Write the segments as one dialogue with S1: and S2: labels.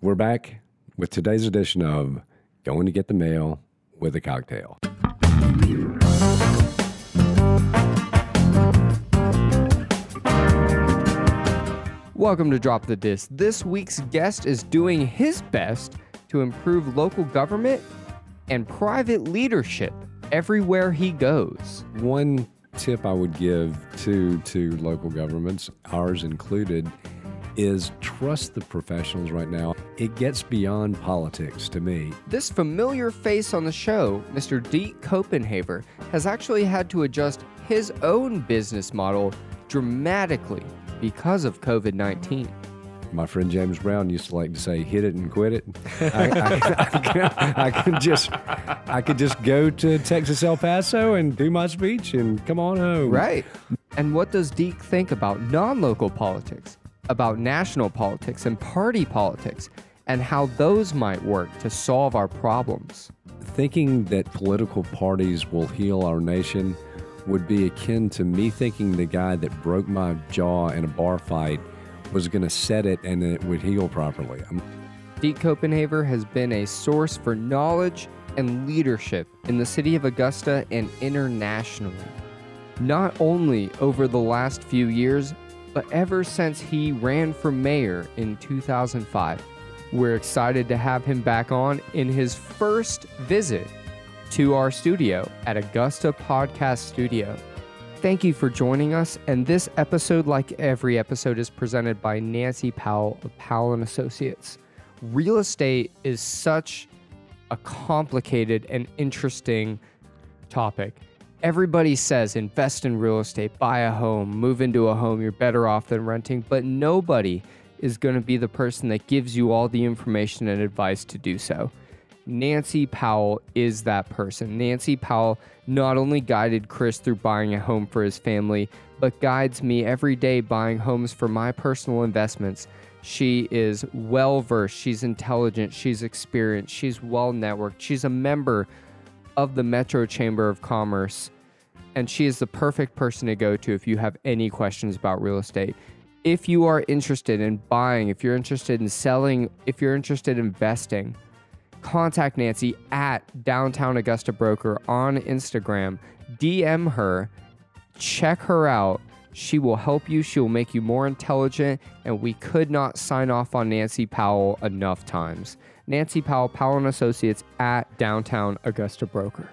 S1: We're back with today's edition of Going to Get the Mail with a Cocktail.
S2: Welcome to Drop the Disc. This week's guest is doing his best to improve local government and private leadership everywhere he goes.
S1: One tip I would give to to local governments, ours included, is trust the professionals right now. It gets beyond politics to me.
S2: This familiar face on the show, Mr. Deke Copenhaver, has actually had to adjust his own business model dramatically because of COVID 19.
S1: My friend James Brown used to like to say, "Hit it and quit it." I, I, I, I could just, I could just go to Texas El Paso and do my speech and come on home.
S2: Right. And what does Deke think about non local politics, about national politics and party politics, and how those might work to solve our problems?
S1: Thinking that political parties will heal our nation would be akin to me thinking the guy that broke my jaw in a bar fight was going to set it and it would heal properly. I'm,
S2: Deke Copenhaver has been a source for knowledge and leadership in the city of Augusta and internationally. Not only over the last few years, but ever since he ran for mayor in 2005. We're excited to have him back on in his first visit to our studio at Augusta Podcast Studio. Thank you for joining us. And this episode, like every episode, is presented by Nancy Powell of Powell and Associates. Real estate is such a complicated and interesting topic. Everybody says invest in real estate, buy a home, move into a home, you're better off than renting, but nobody is going to be the person that gives you all the information and advice to do so. Nancy Powell is that person. Nancy Powell not only guided Chris through buying a home for his family, but guides me every day buying homes for my personal investments. She is well versed, she's intelligent, she's experienced, she's well networked, she's a member of the Metro Chamber of Commerce, and she is the perfect person to go to if you have any questions about real estate. If you are interested in buying, if you're interested in selling, if you're interested in investing, contact Nancy at Downtown Augusta Broker on Instagram. DM her, check her out. She will help you. She will make you more intelligent, and we could not sign off on Nancy Powell enough times. Nancy Powell, Powell and Associates at Downtown Augusta Broker.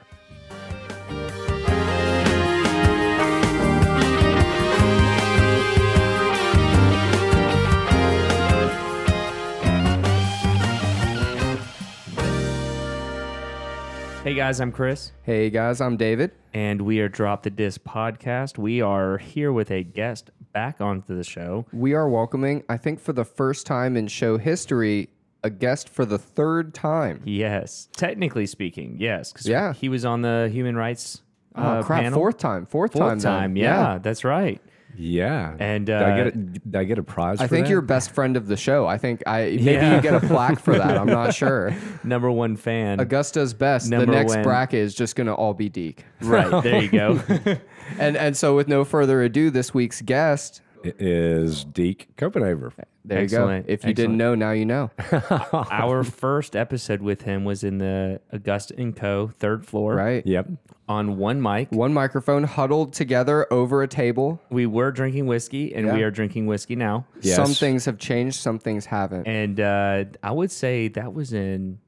S3: Hey guys, I'm Chris,
S2: Hey guys, I'm David.
S3: and we are Drop the Disc podcast. We are here with a guest back onto the show.
S2: We are welcoming, I think for the first time in show history, a guest for the third time.
S3: Yes, technically speaking, yes, because
S2: Yeah.
S3: he was on the human rights.
S2: Oh
S3: uh,
S2: crap!
S3: panel.
S2: Fourth time, fourth,
S3: Fourth
S2: time, then.
S3: time, yeah, that's right.
S1: yeah.
S3: And,
S1: did, I
S3: uh,
S1: get a, did I get a prize?
S2: I
S1: for
S2: think
S1: that?
S2: you're best friend of the show. I think I maybe
S3: Yeah.
S2: you get a plaque for that. I'm not sure.
S3: Number one fan.
S2: Augusta's best.
S3: Number
S2: the next
S3: one.
S2: bracket is just going to all be Deke.
S3: right there, you go.
S2: And and so with no further ado, this week's guest.
S1: It is Deke Copenhaver.
S2: There
S3: Excellent,
S2: you go. If you didn't know, now you know.
S3: Our first episode with him was in the Augusta and Co. third floor,
S2: Right.
S1: Yep.
S3: on one mic.
S2: One microphone huddled together over a table.
S3: We were drinking whiskey, and we
S2: Yeah.
S3: are drinking whiskey now.
S1: Yes.
S2: Some things have changed, some things haven't.
S3: And uh, I would say that was in,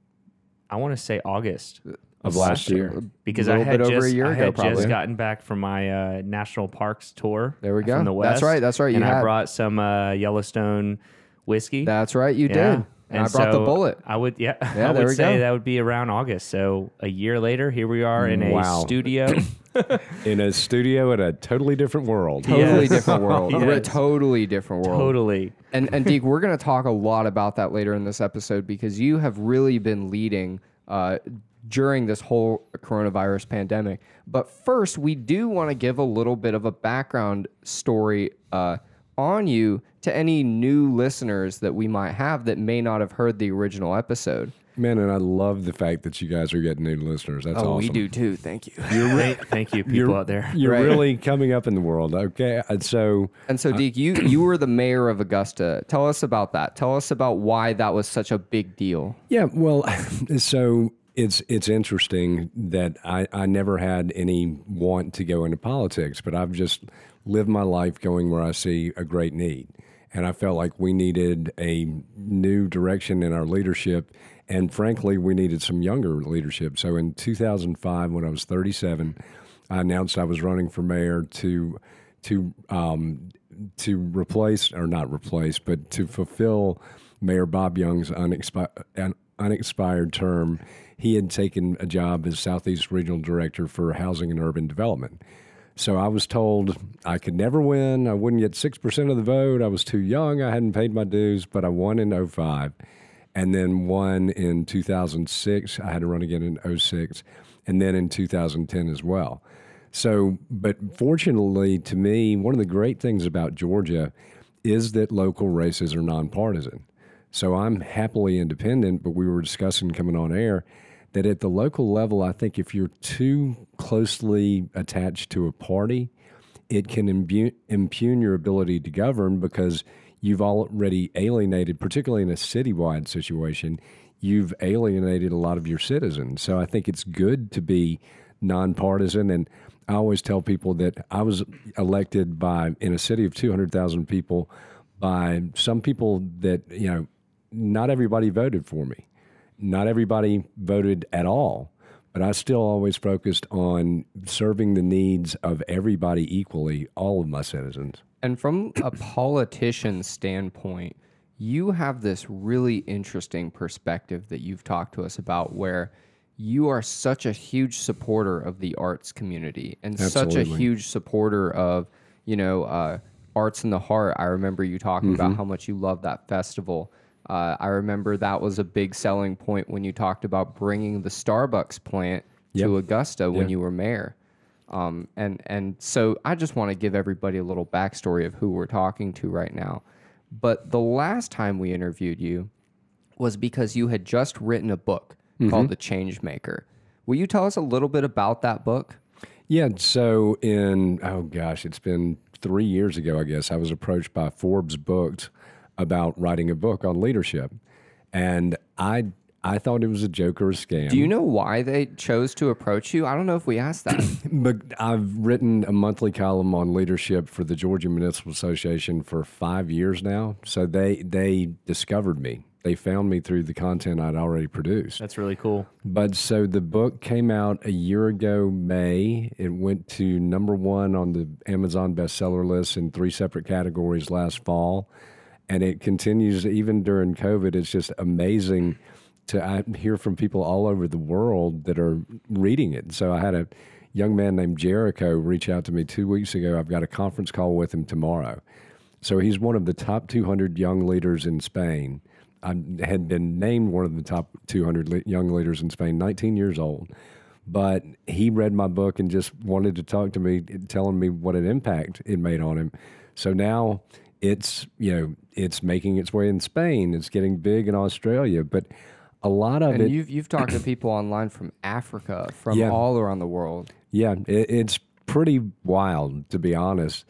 S3: I want to say August
S1: Of last year.
S3: because
S2: A
S3: I had
S2: bit over
S3: just,
S2: a year
S3: I
S2: ago,
S3: had
S2: probably.
S3: just gotten back from my uh, national parks tour.
S2: There we
S3: From
S2: go.
S3: the west.
S2: That's right, that's right, you
S3: And I
S2: had.
S3: brought some uh, Yellowstone whiskey.
S2: That's right, you
S3: Yeah.
S2: did. And, I brought the bullet.
S3: I would, yeah,
S2: Yeah,
S3: I
S2: there
S3: would
S2: we
S3: say
S2: go.
S3: that would be around August. So a year later, here we are in a studio.
S1: In a studio in a totally different world.
S2: Totally
S3: Yes.
S2: different world.
S3: Yes.
S2: We're a totally different world.
S3: totally.
S2: And and Deke, we're going to talk a lot about that later in this episode because you have really been leading uh, during this whole coronavirus pandemic. But first, we do want to give a little bit of a background story uh, on you to any new listeners that we might have that may not have heard the original episode.
S1: Man, and I love the fact that you guys are getting new listeners. That's
S2: oh,
S1: awesome.
S2: we do too. Thank you.
S3: Thank, thank you, people
S1: You're,
S3: out there.
S1: you're
S2: Right.
S1: really coming up in the world. Okay. And so,
S2: And so, Deke, you you were the mayor of Augusta. Tell us about that. Tell us about why that was such a big deal.
S1: yeah, well, so it's it's interesting that I, I never had any want to go into politics, but I've just lived my life going where I see a great need. And I felt like we needed a new direction in our leadership. And frankly, we needed some younger leadership. So in 2005, when I was 37, I announced I was running for mayor to to um, to replace or not replace, but to fulfill Mayor Bob Young's unexpi- unexpired term. He had taken a job as Southeast Regional Director for Housing and Urban Development. So I was told I could never win. I wouldn't get 6% of the vote. I was too young. I hadn't paid my dues, but I won in 05 and then won in 2006. I had to run again in 06 and then in 2010 as well. So, but fortunately to me, one of the great things about Georgia is that local races are nonpartisan. So I'm happily independent, but we were discussing coming on air that at the local level, I think if you're too closely attached to a party, it can impugn your ability to govern because you've already alienated, particularly in a citywide situation, you've alienated a lot of your citizens. So I think it's good to be nonpartisan. And I always tell people that I was elected by, in a city of 200,000 people, by some people that, you know, not everybody voted for me. Not everybody voted at all but I still always focused on serving the needs of everybody equally, all of my citizens.
S2: And from a politician's standpoint, you have this really interesting perspective that you've talked to us about where you are such a huge supporter of the arts community and such a huge supporter of, you know, uh, Arts in the Heart. I remember you talking about how much you love that festival. Uh, I remember that was a big selling point when you talked about bringing the Starbucks plant to Augusta when
S1: Yeah.
S2: you were mayor. Um, and and so I just want to give everybody a little backstory of who we're talking to right now. But the last time we interviewed you was because you had just written a book called The Change Maker. Will you tell us a little bit about that book?
S1: Yeah, so in, oh gosh, it's been three years ago, I guess, I was approached by Forbes Books about writing a book on leadership. And I, I thought it was a joke or a scam.
S2: Do you know why they chose to approach you? I don't know if we asked that.
S1: But I've written a monthly column on leadership for the Georgia Municipal Association for five years now. So they they discovered me. They found me through the content I'd already produced.
S3: That's really cool.
S1: But so the book came out a year ago, May. It went to number one on the Amazon bestseller list in three separate categories last fall. And it continues even during COVID. It's just amazing to hear from people all over the world that are reading it. So I had a young man named Jericho reach out to me two weeks ago. I've got a conference call with him tomorrow. So he's one of the top 200 young leaders in Spain. I had been named one of the top 200 le- young leaders in Spain, 19 years old. But he read my book and just wanted to talk to me, telling me what an impact it made on him. So now it's, you know, it's making its way in Spain. It's getting big in Australia. But a lot of
S2: and
S1: it,
S2: you've you've talked to people online from Africa, from
S1: Yeah.
S2: all around the world.
S1: Yeah, it, it's pretty wild, to be honest.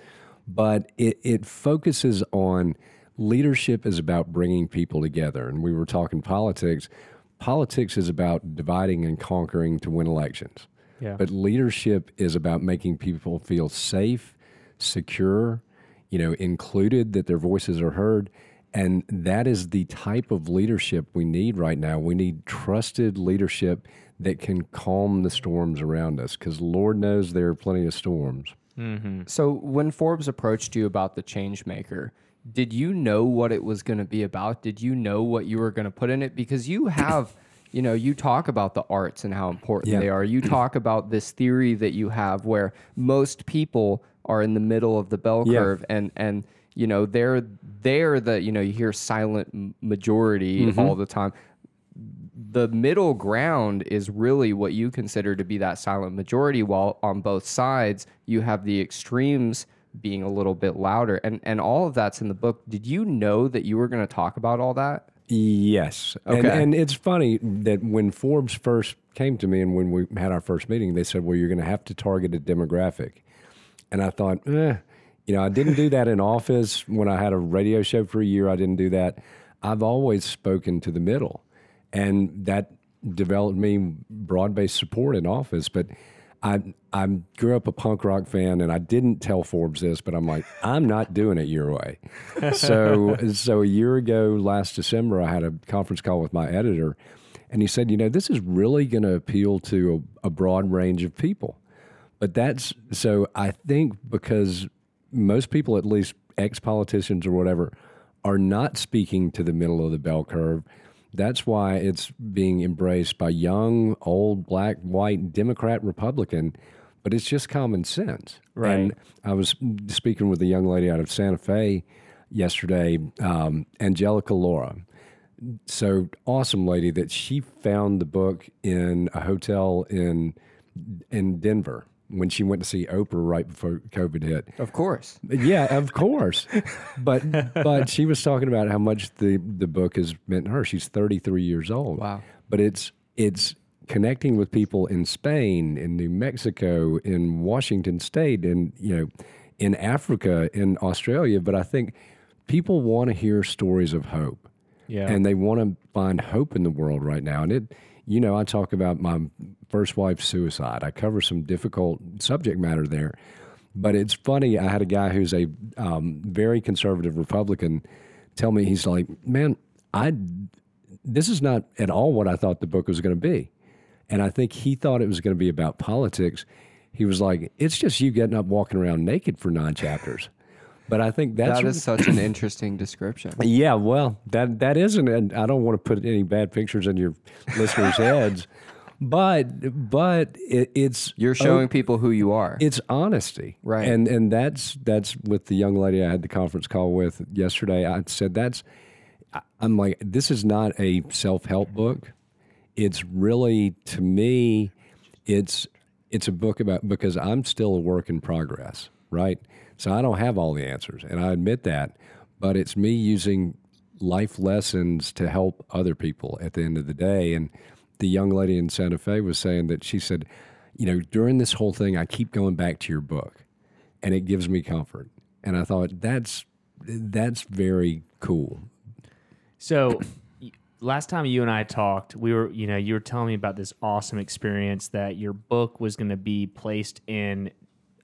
S1: But it, it focuses on leadership is about bringing people together. And we were talking politics. Politics is about dividing and conquering to win elections.
S3: Yeah.
S1: But leadership is about making people feel safe, secure, you know, included, that their voices are heard. And that is the type of leadership we need right now. We need trusted leadership that can calm the storms around us because Lord knows there are plenty of storms. Mm-hmm.
S2: So when Forbes approached you about the change maker, did you know what it was going to be about? Did you know what you were going to put in it? Because you have, you know, you talk about the arts and how important
S1: Yeah.
S2: they are. You talk about this theory that you have where most people are in the middle of the bell
S1: Yeah.
S2: curve and and you know they're they're the you know you hear silent majority mm-hmm. all the time the middle ground is really what you consider to be that silent majority while on both sides you have the extremes being a little bit louder and and all of that's in the book did you know that you were going to talk about all that
S1: Yes. And,
S2: Okay.
S1: and it's funny that when Forbes first came to me and when we had our first meeting, they said, well, you're going to have to target a demographic. And I thought, eh, you know, I didn't do that in office when I had a radio show for a year. I didn't do that. I've always spoken to the middle, and that developed me broad based support in office. But I I grew up a punk rock fan, and I didn't tell Forbes this, but I'm like, I'm not doing it your way. so so a year ago, last December, I had a conference call with my editor, and he said, you know, this is really going to appeal to a, a broad range of people. But that's so I think because most people, at least ex politicians or whatever, are not speaking to the middle of the bell curve. That's why it's being embraced by young, old, black, white, Democrat, Republican, but it's just common sense.
S3: Right.
S1: And I was speaking with a young lady out of Santa Fe yesterday, um, Angelica Laura. So awesome lady that she found the book in a hotel in in Denver when she went to see Oprah right before COVID hit.
S2: Of course.
S1: Yeah, of course. but but she was talking about how much the the book has meant to her. She's 33 years old.
S2: Wow.
S1: But it's it's connecting with people in Spain, in New Mexico, in Washington State, and you know, in Africa, in Australia. But I think people want to hear stories of hope
S3: Yeah.
S1: and they want to find hope in the world right now. And it, you know, I talk about my first wife's suicide. I cover some difficult subject matter there, but it's funny. I had a guy who's a um, very conservative Republican tell me he's like, man, I this is not at all what I thought the book was going to be, and I think he thought it was going to be about politics. He was like, it's just you getting up, walking around naked for nine chapters. But I think that's
S2: That is such an interesting description.
S1: yeah, well, that that isn't, and I don't want to put any bad pictures in your listeners' heads, but but it, it's
S2: You're showing people who you are.
S1: it's honesty,
S2: Right.
S1: And and that's that's with the young lady I had the conference call with yesterday. I said that's, I'm like, this is not a self help book. It's really to me, it's it's a book about because I'm still a work in progress, right? So I don't have all the answers, and I admit that. But it's me using life lessons to help other people at the end of the day. And the young lady in Santa Fe was saying that she said, you know, during this whole thing, I keep going back to your book, and it gives me comfort. And I thought that's that's very cool.
S3: So last time you and I talked, we were, you know, you were telling me about this awesome experience that your book was going to be placed in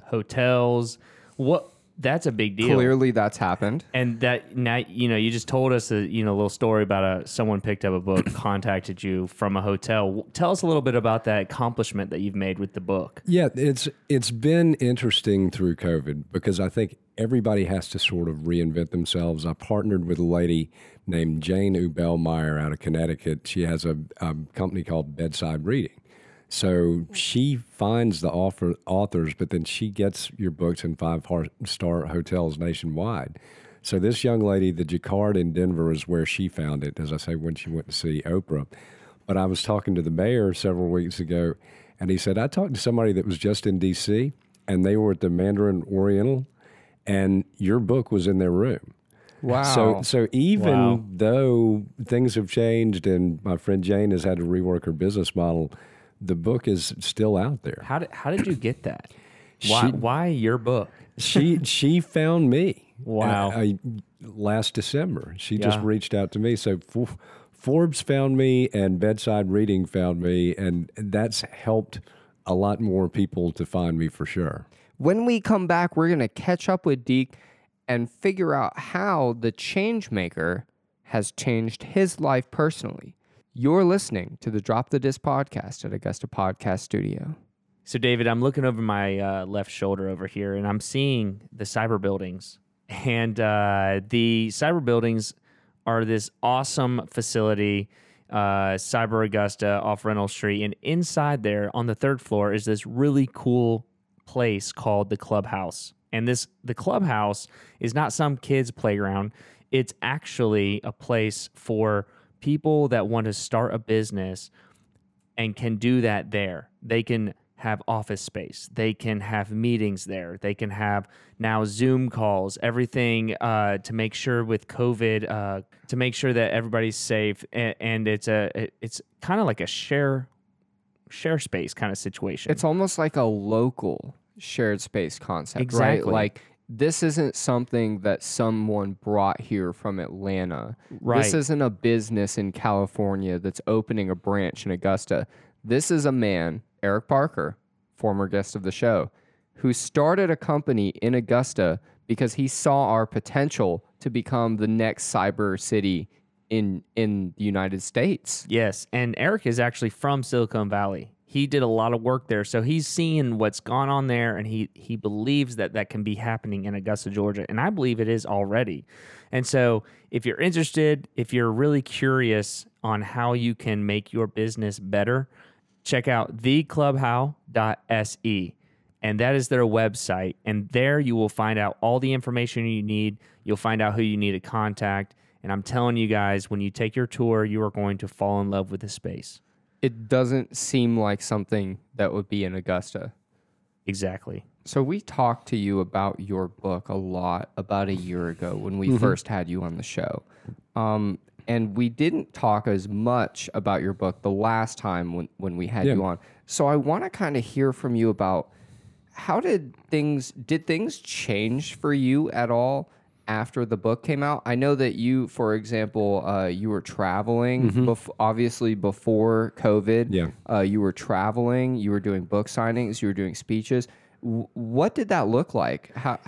S3: hotels. What that's a big deal.
S2: Clearly, that's happened.
S3: And that now, you know, you just told us a you know little story about a someone picked up a book, contacted you from a hotel. Tell us a little bit about that accomplishment that you've made with the book.
S1: Yeah, it's it's been interesting through COVID because I think everybody has to sort of reinvent themselves. I partnered with a lady named Jane Ubell-Meyer out of Connecticut. She has a, a company called Bedside Reading. So she finds the offer, authors, but then she gets your books in five star hotels nationwide. So this young lady, the Jacquard in Denver, is where she found it. As I say, when she went to see Oprah. But I was talking to the mayor several weeks ago, and he said I talked to somebody that was just in D.C. and they were at the Mandarin Oriental, and your book was in their room.
S2: Wow.
S1: So, so even
S3: Wow.
S1: though things have changed, and my friend Jane has had to rework her business model, the book is still out there.
S3: How did how did you get that? Why
S1: She-
S3: why your book?
S1: she she found me.
S3: Wow.
S1: uh, uh, last December, she just reached out to me. So F- Forbes found me, and Bedside Reading found me, and that's helped a lot more people to find me for sure.
S2: When we come back, we're going to catch up with Deke and figure out how the change maker has changed his life personally. You're listening to the Drop the Disc podcast at Augusta Podcast Studio.
S3: So, David, I'm looking over my uh, left shoulder over here, and I'm seeing the cyber buildings. And uh, the cyber buildings are this awesome facility, uh, Cyber Augusta off Reynolds Street. And inside there, on the third floor, is this really cool place called the Clubhouse. And this the Clubhouse is not some kids' playground. It's actually a place for people that want to start a business and can do that there. They can have office space. They can have meetings there. They can have now Zoom calls, everything uh, to make sure with COVID, uh, to make sure that everybody's safe. And, and it's a it's kind of like a share share space kind of situation.
S2: It's almost like a local shared space concept, right?
S3: Exactly.
S2: Like this isn't something that someone brought here from Atlanta.
S3: Right.
S2: This isn't a business in California that's opening a branch in Augusta. This is a man, Eric Parker, former guest of the show, who started a company in Augusta because he saw our potential to become the next cyber city in in the United States.
S3: Yes, and Eric is actually from Silicon Valley. He did a lot of work there, so he's seeing what's gone on there, and he he believes that that can be happening in Augusta, Georgia, and I believe it is already. And so, if you're interested, if you're really curious on how you can make your business better, check out theclubhou.se. And that is their website. And there you will find out all the information you need. You'll find out who you need to contact. And I'm telling you guys, when you take your tour, you are going to fall in love with the space.
S2: It doesn't seem like something that would be in Augusta.
S3: Exactly.
S2: So we talked to you about your book a lot about a year ago when we first had you on the show. Um, and we didn't talk as much about your book the last time when, when we had
S1: Yeah.
S2: you on. So I want to kind of hear from you about how did things did things change for you at all after the book came out? I know that you, for example, uh, you were traveling, bef- obviously before COVID.
S1: Yeah.
S2: Uh, you were traveling, you were doing book signings, you were doing speeches. W- what did that look like? How,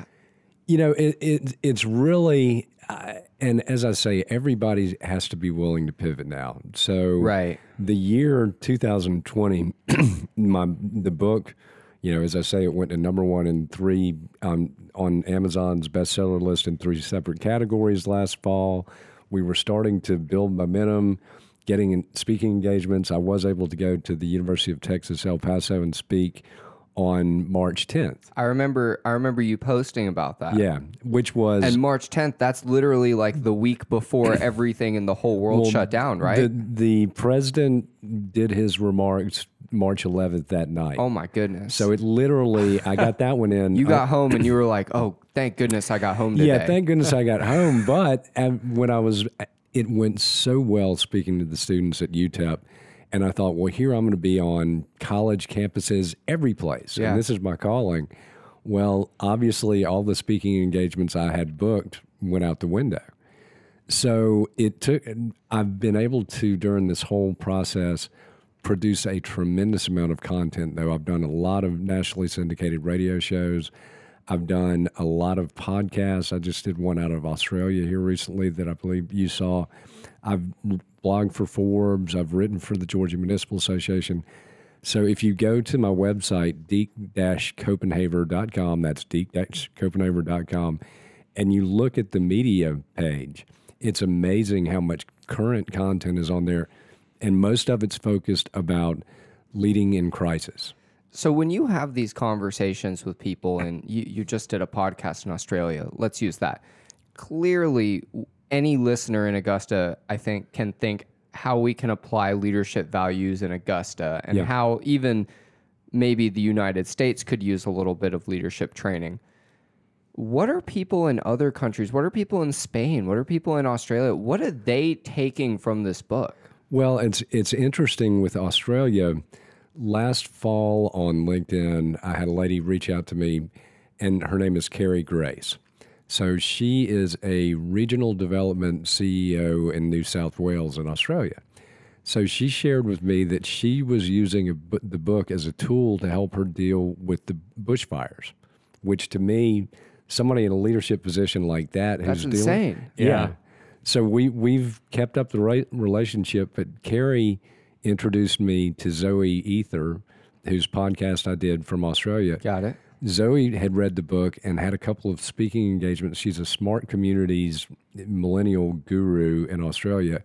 S1: You know, it, it it's really, uh, and as I say, everybody has to be willing to pivot now. So,
S2: Right.
S1: the year 2020, my the book, you know, as I say, it went to number one in three um, on Amazon's bestseller list in three separate categories last fall. We were starting to build momentum, getting in speaking engagements. I was able to go to the University of Texas El Paso and speak on March 10th.
S2: I remember I remember you posting about that.
S1: Yeah, which was
S2: And March 10th, that's literally like the week before everything in the whole world
S1: Well,
S2: shut down, right?
S1: The, the president did his remarks March 11th that night.
S2: oh my goodness.
S1: So it literally, I got that one in.
S2: you got home and you were like, "Oh, thank goodness I got home today."
S1: yeah, thank goodness I got home. But uh, when I was, it went so well speaking to the students at UTEP. And I thought, well, here I'm going to be on college campuses every place.
S2: Yeah.
S1: And this is my calling. Well, obviously, all the speaking engagements I had booked went out the window. So it took, I've been able to, during this whole process, produce a tremendous amount of content, though. I've done a lot of nationally syndicated radio shows. I've done a lot of podcasts. I just did one out of Australia here recently that I believe you saw. I've blogged for Forbes. I've written for the Georgia Municipal Association. So if you go to my website, deek-copenhaver.com, that's deek-copenhaver.com, and you look at the media page, it's amazing how much current content is on there. And most of it's focused about leading in crisis.
S2: So when you have these conversations with people, and you, you just did a podcast in Australia, let's use that. Clearly, any listener in Augusta, I think, can think how we can apply leadership values in Augusta, and
S1: Yeah.
S2: how even maybe the United States could use a little bit of leadership training. What are people in other countries? What are people in Spain? What are people in Australia? What are they taking from this book?
S1: Well, it's it's interesting with Australia. Last fall on LinkedIn, I had a lady reach out to me, and her name is Carrie Grace. So she is a regional development CEO in New South Wales in Australia. So she shared with me that she was using a, the book as a tool to help her deal with the bushfires, which to me, somebody in a leadership position like that who's
S2: That's
S1: dealing,
S2: insane.
S1: yeah. So we we've kept up the right relationship, but Carrie introduced me to Zoe Eather, whose podcast I did from Australia.
S2: Got it.
S1: Zoe had read the book and had a couple of speaking engagements. She's a smart communities millennial guru in Australia.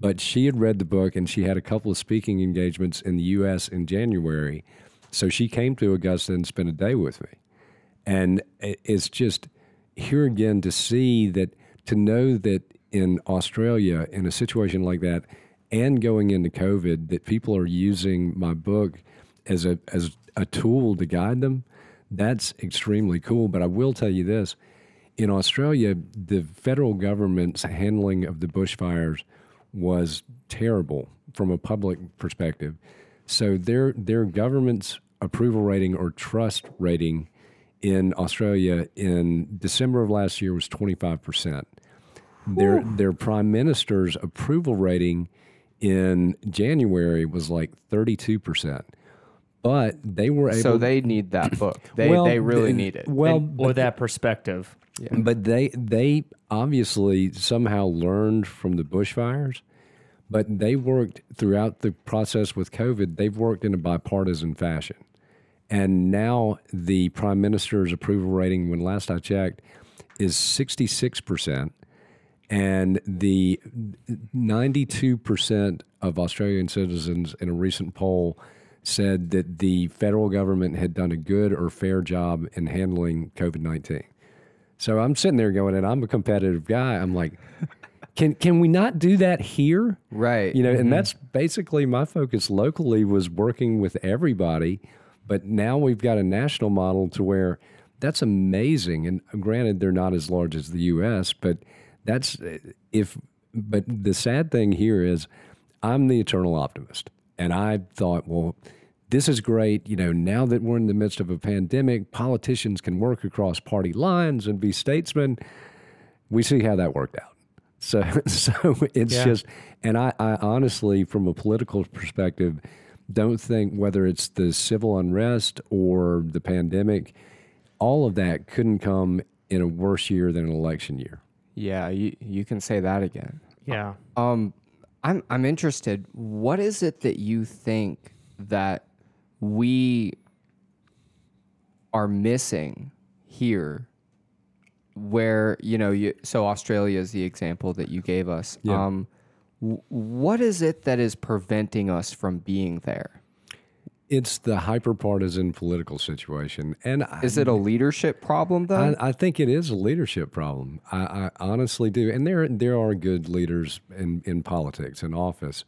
S1: But she had read the book and she had a couple of speaking engagements in the US in January. So she came to Augusta and spent a day with me. And it's just here again to see that, to know that in Australia, in a situation like that, and going into COVID, that people are using my book as a as a tool to guide them, that's extremely cool. But I will tell you this in Australia, the federal government's handling of the bushfires was terrible from a public perspective. So their their government's approval rating or trust rating in Australia in December of last year was 25 percent. Their their prime minister's approval rating in January was like 32 percent. But they were able.
S2: So they need that book. They
S1: Well,
S2: they really
S1: th-
S2: need it.
S1: Well,
S3: or that perspective.
S1: but they they obviously somehow learned from the bushfires, but they worked throughout the process with COVID. They've worked in a bipartisan fashion, and now the prime minister's approval rating, when last I checked, is sixty six percent, and the ninety two percent of Australian citizens in a recent poll said that the federal government had done a good or fair job in handling COVID nineteen. So I'm sitting there going, and I'm a competitive guy. I'm like, can can we not do that here?
S2: Right.
S1: You know, and mm-hmm. that's basically my focus locally was working with everybody, but now we've got a national model to where that's amazing. And granted, they're not as large as the U.S., but that's uh, if. But the sad thing here is, I'm the eternal optimist, and I thought, well, this is great. You know, now that we're in the midst of a pandemic, politicians can work across party lines and be statesmen. We see how that worked out. So, so it's
S3: Yeah.
S1: just, and I, I honestly, from a political perspective, don't think whether it's the civil unrest or the pandemic, all of that couldn't come in a worse year than an election year.
S2: Yeah, you you can say that again.
S3: Yeah.
S2: Um, I'm I'm interested. What is it that you think that we are missing here? Where you know you so Australia is the example that you gave us.
S1: Yeah.
S2: Um, w- what is it that is preventing us from being there?
S1: It's the hyper partisan political situation. And I,
S2: Is it a leadership problem though?
S1: I, I think it is a leadership problem. I, I honestly do, and there there are good leaders in in politics in office,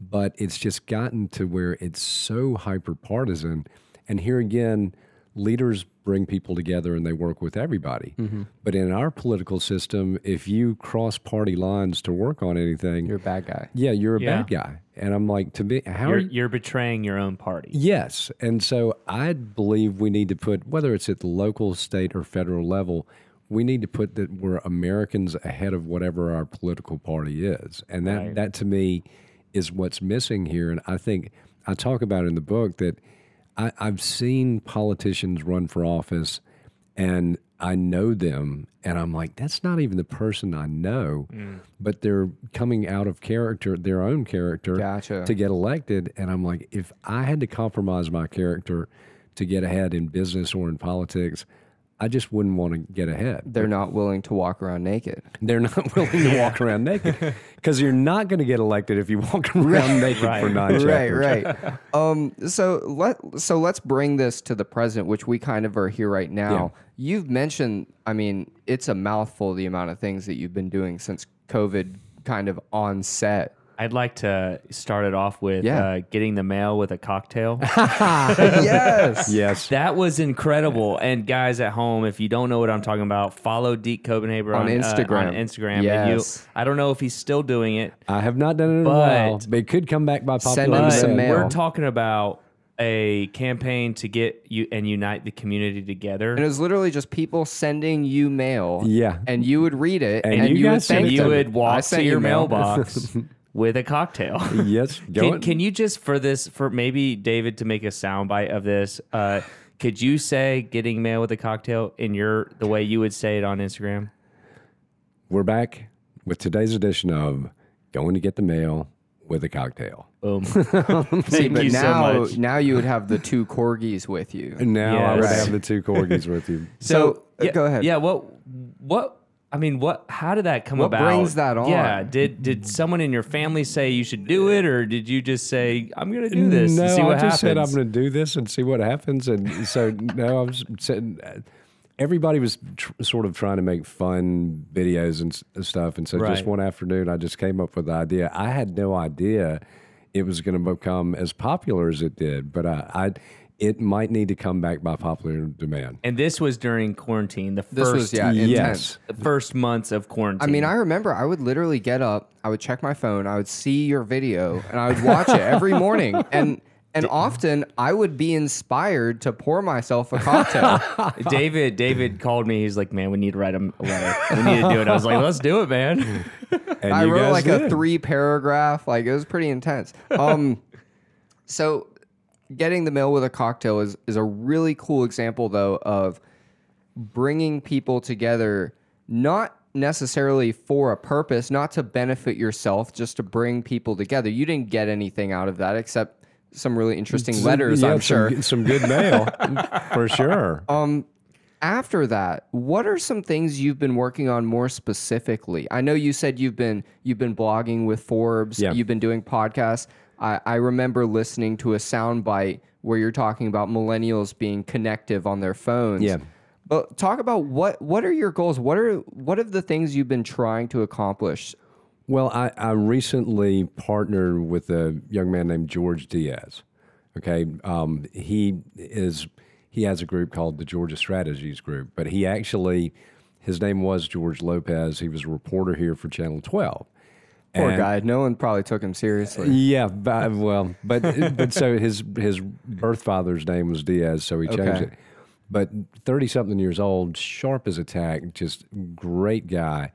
S1: but it's just gotten to where it's so hyper partisan. And here again, leaders bring people together and they work with everybody. Mm-hmm. But in our political system, if you cross party lines to work on anything,
S2: You're a bad guy.
S1: yeah, you're a
S3: Yeah.
S1: bad guy. And I'm like, to me, how
S3: You're,
S1: are you?
S3: you're betraying your own party.
S1: Yes. And so I believe we need to put, whether it's at the local, state, or federal level, we need to put that we're Americans ahead of whatever our political party is. And that,
S3: Right.
S1: that to me is what's missing here. And I think I talk about in the book that I, I've seen politicians run for office and I know them and I'm like, that's not even the person I know, mm. but they're coming out of character, their own character
S2: Gotcha.
S1: to get elected. And I'm like, if I had to compromise my character to get ahead in business or in politics, I just wouldn't want to get ahead.
S2: They're not willing to walk around naked.
S1: They're not willing to walk around naked because you're not going to get elected if you walk around naked for nine
S2: right,
S1: chapters.
S2: right. um, so let so let's bring this to the present, which we kind of are here right now. You've mentioned, I mean, it's a mouthful the amount of things that you've been doing since COVID kind of on set.
S3: I'd like to start it off with
S2: Yeah.
S3: uh, getting the mail with a cocktail.
S2: yes.
S1: Yes.
S3: That was incredible. And guys at home, if you don't know what I'm talking about, follow Deke Copenhaver
S2: On
S3: on, uh,
S2: Instagram.
S3: on Instagram. And
S2: Yes.
S3: you, I don't know if he's still doing it,
S1: I have not done it in a
S3: But-
S1: while, but it could come back by
S2: Send
S1: popular
S2: him some mail.
S3: we're talking about a campaign to get you and unite the community together.
S2: And it was literally just people sending you mail.
S1: Yeah.
S2: And you would read it,
S1: And
S2: and,
S1: you
S2: you, would
S1: guys sent
S2: thank
S3: you
S1: to
S2: them.
S1: me.
S3: would walk
S2: sent
S3: to your mailbox with a cocktail.
S1: Yes. Go
S3: Can, can you just for this for maybe David to make a soundbite of this? Uh, could you say getting mail with a cocktail in your the way you would say it on Instagram?
S1: We're back with today's edition of Going to Get the Mail with a Cocktail.
S3: Boom. Thank
S2: but
S3: you
S2: now,
S3: so much.
S2: now you would have the two corgis with you.
S1: And now I would have the two corgis with you.
S2: So, uh,
S3: yeah,
S2: go ahead.
S3: Yeah. What? What? I mean, what? How did that come
S2: What
S3: about?
S2: brings that on?
S3: Yeah. Did did someone in your family say you should do it, or did you just say I'm going to do this
S1: No,
S3: and see what
S1: I just said I'm
S3: happens?
S1: going to do this and see what happens. And so no, I was saying everybody was tr- sort of trying to make fun videos and s- stuff. And so just one afternoon, I just came up with the idea. I had no idea it was going to become as popular as it did, but I, I it might need to come back by popular demand.
S3: And this was during quarantine. The
S2: This
S3: first
S2: was yeah
S1: yes.
S3: the first months of quarantine.
S2: I mean, I remember I would literally get up, I would check my phone, I would see your video, and I would watch it every morning. And and often I would be inspired to pour myself a cocktail.
S3: David David called me. He's like, "Man, we need to write him a letter. We need to do it." I was like, "Let's do it, man."
S1: And
S2: I
S1: you
S2: wrote
S1: guys
S2: like a
S1: did.
S2: three paragraph, like it was pretty intense. Um, so getting the mail with a cocktail is is a really cool example though of bringing people together, not necessarily for a purpose, not to benefit yourself, just to bring people together. You didn't get anything out of that except some really interesting
S1: Some-
S2: letters,
S1: yeah,
S2: I'm
S1: some-
S2: sure.
S1: Some good mail, for sure.
S2: Um, after that, what are some things you've been working on more specifically? I know you said you've been you've been blogging with Forbes,
S1: Yeah.
S2: you've been doing podcasts. I, I remember listening to a soundbite where you're talking about millennials being connective on their phones.
S1: Yeah.
S2: But talk about what what are your goals? What are what of the things you've been trying to accomplish?
S1: Well, I, I recently partnered with a young man named George Diaz. Okay, um, he is he has a group called the Georgia Strategies Group, but he actually his name was George Lopez. He was a reporter here for Channel Twelve.
S2: Poor
S1: And-
S2: guy. No one probably took him seriously.
S1: Yeah, but, well, but but so his his birth father's name was Diaz, so he changed
S2: Okay.
S1: it. But thirty something years old, sharp as a tack, just great guy.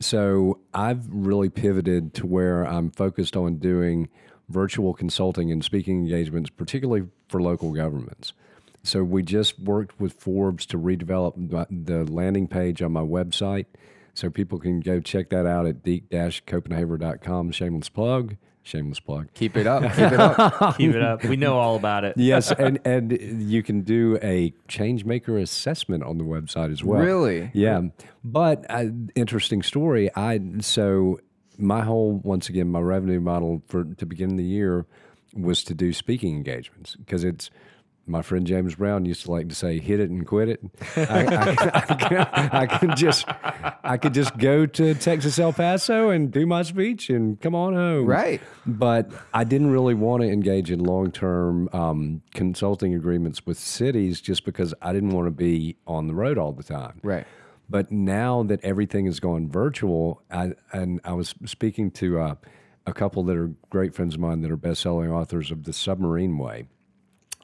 S1: So I've really pivoted to where I'm focused on doing virtual consulting and speaking engagements, particularly for local governments. So we just worked with Forbes to redevelop the landing page on my website. So people can go check that out at deek-copenhaver.com. Shameless plug. Shameless plug.
S2: Keep it up. Keep it up.
S3: Keep it up. We know all about it.
S1: Yes, and and you can do a change maker assessment on the website as well.
S2: Really?
S1: Yeah. But uh, interesting story. I so my whole once again my revenue model for to begin the year was to do speaking engagements because it's my friend James Brown used to like to say, "Hit it and quit it." I, I, I, I could just, I could just go to Texas El Paso and do my speech and come on home.
S2: Right.
S1: But I didn't really want to engage in long-term um, consulting agreements with cities just because I didn't want to be on the road all the time.
S2: Right.
S1: But now that everything has gone virtual, I, and I was speaking to uh, a couple that are great friends of mine that are best-selling authors of The Submarine Way.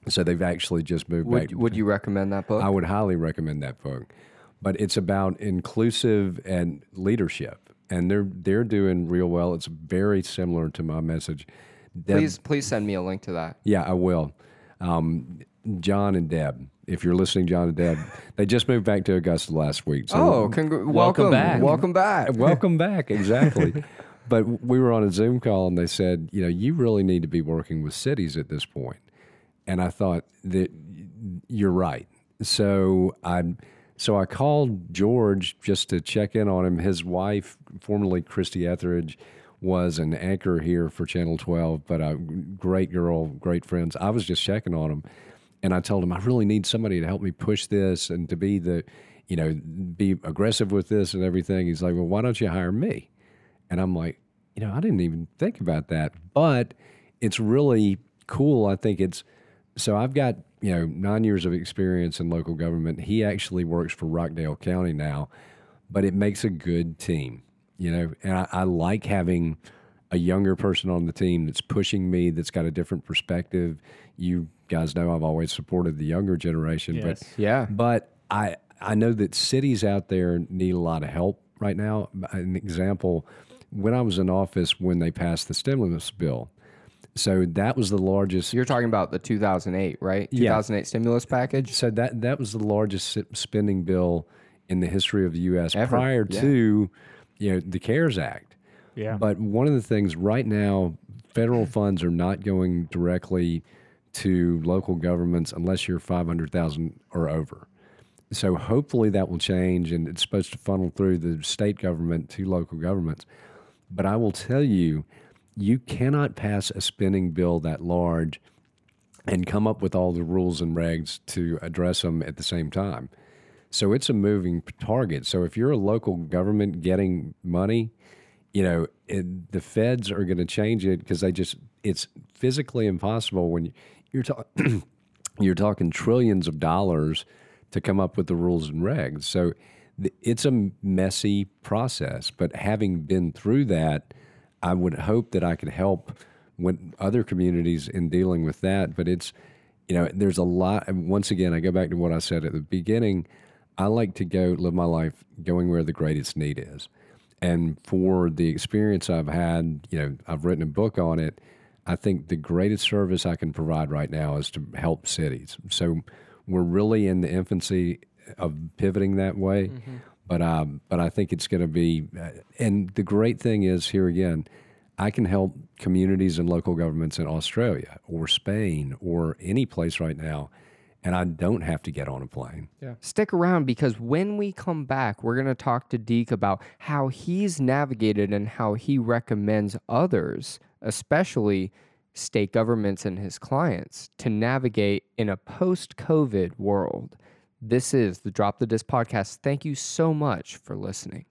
S1: So they've actually just moved
S2: Would
S1: back.
S2: would you recommend that book?
S1: I would highly recommend that book. But it's about inclusive and leadership, and they're they're doing real well. It's very similar to my message. Deb,
S2: please please send me a link to that.
S1: yeah, I will. Um, John and Deb, if you're listening, John and Deb, they just moved back to Augusta last week. So
S2: Oh, congr- welcome,
S3: back.
S2: Welcome back.
S1: welcome back. Exactly. but we were on a Zoom call, and they said, you know, you really need to be working with cities at this point. And I thought that you're right. So I, so I called George just to check in on him. His wife, formerly Christy Etheridge, was an anchor here for Channel 12, but a great girl, great friends. I was just checking on him, and I told him I really need somebody to help me push this and to be the, you know, be aggressive with this and everything. He's like, well, why don't you hire me? And I'm like, you know, I didn't even think about that, but it's really cool. I think it's so I've got, you know, nine years of experience in local government. He actually works for Rockdale County now, but it makes a good team, you know, and I, I like having a younger person on the team that's pushing me, that's got a different perspective. You guys know I've always supported the younger generation,
S3: Yes.
S1: but
S2: Yeah.
S1: but I I know that cities out there need a lot of help right now. An example, when I was in office when they passed the stimulus bill, so that was the largest.
S2: You're talking about the 2008, right?
S1: Yeah.
S2: 2008 stimulus package.
S1: So that that was the largest spending bill in the history of the U.S.
S2: Ever,
S1: prior
S2: yeah.
S1: to you know the CARES Act.
S3: Yeah.
S1: But one of the things right now, federal funds are not going directly to local governments unless you're 500,000 or over. So hopefully that will change and it's supposed to funnel through the state government to local governments. But I will tell you, you cannot pass a spending bill that large and come up with all the rules and regs to address them at the same time. So it's a moving target. So if you're a local government getting money, you know, it, the feds are going to change it because they just, it's physically impossible when you- you're talking. you're talking trillions of dollars to come up with the rules and regs. So th- it's a messy process. But having been through that, I would hope that I could help with other communities in dealing with that. But it's, you know, there's a lot. Once again, I go back to what I said at the beginning. I like to go live my life going where the greatest need is. And for the experience I've had, you know, I've written a book on it. I think the greatest service I can provide right now is to help cities. So we're really in the infancy of pivoting that way. Mm-hmm. But um, but I think it's going to be, uh, and the great thing is here again, I can help communities and local governments in Australia or Spain or any place right now, and I don't have to get on a plane. Yeah.
S2: Stick around because when we come back, we're going to talk to Deke about how he's navigated and how he recommends others, especially state governments and his clients, to navigate in a post COVID world. This is the Drop the Disc podcast. Thank you so much for listening.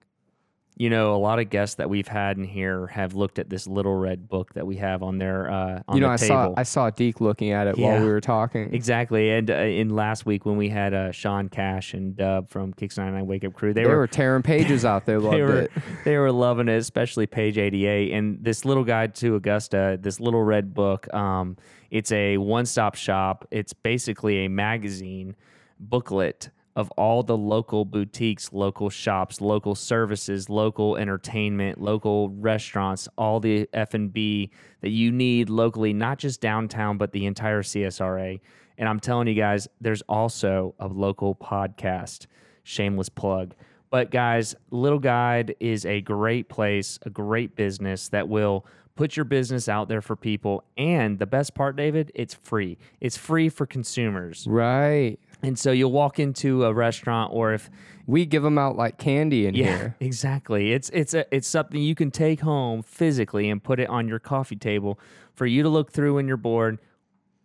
S3: You know, a lot of guests that we've had in here have looked at this little red book that we have on their uh, on
S2: you know,
S3: the
S2: I
S3: table.
S2: saw I saw Deke looking at it while we were talking.
S3: Exactly, and uh, in last week when we had uh, Sean Cash and Dub from Kicks 99 Wake Up Crew, they,
S2: They,
S3: were
S2: were tearing pages out there. Loved
S3: they were
S2: it.
S3: they were loving it, especially page 88. And this little guide to Augusta, this little red book, um, it's a one stop shop. It's basically a magazine booklet of all the local boutiques, local shops, local services, local entertainment, local restaurants, all the F and B that you need locally, not just downtown, but the entire CSRA. And I'm telling you guys, there's also a local podcast. Shameless plug. But guys, Little Guide is a great place, a great business that will put your business out there for people. And the best part, David, it's free. It's free for consumers.
S2: Right.
S3: And so you'll walk into a restaurant or if
S2: We give them out like candy in
S3: yeah,
S2: here.
S3: exactly. It's it's a, it's something you can take home physically and put it on your coffee table for you to look through when you're bored,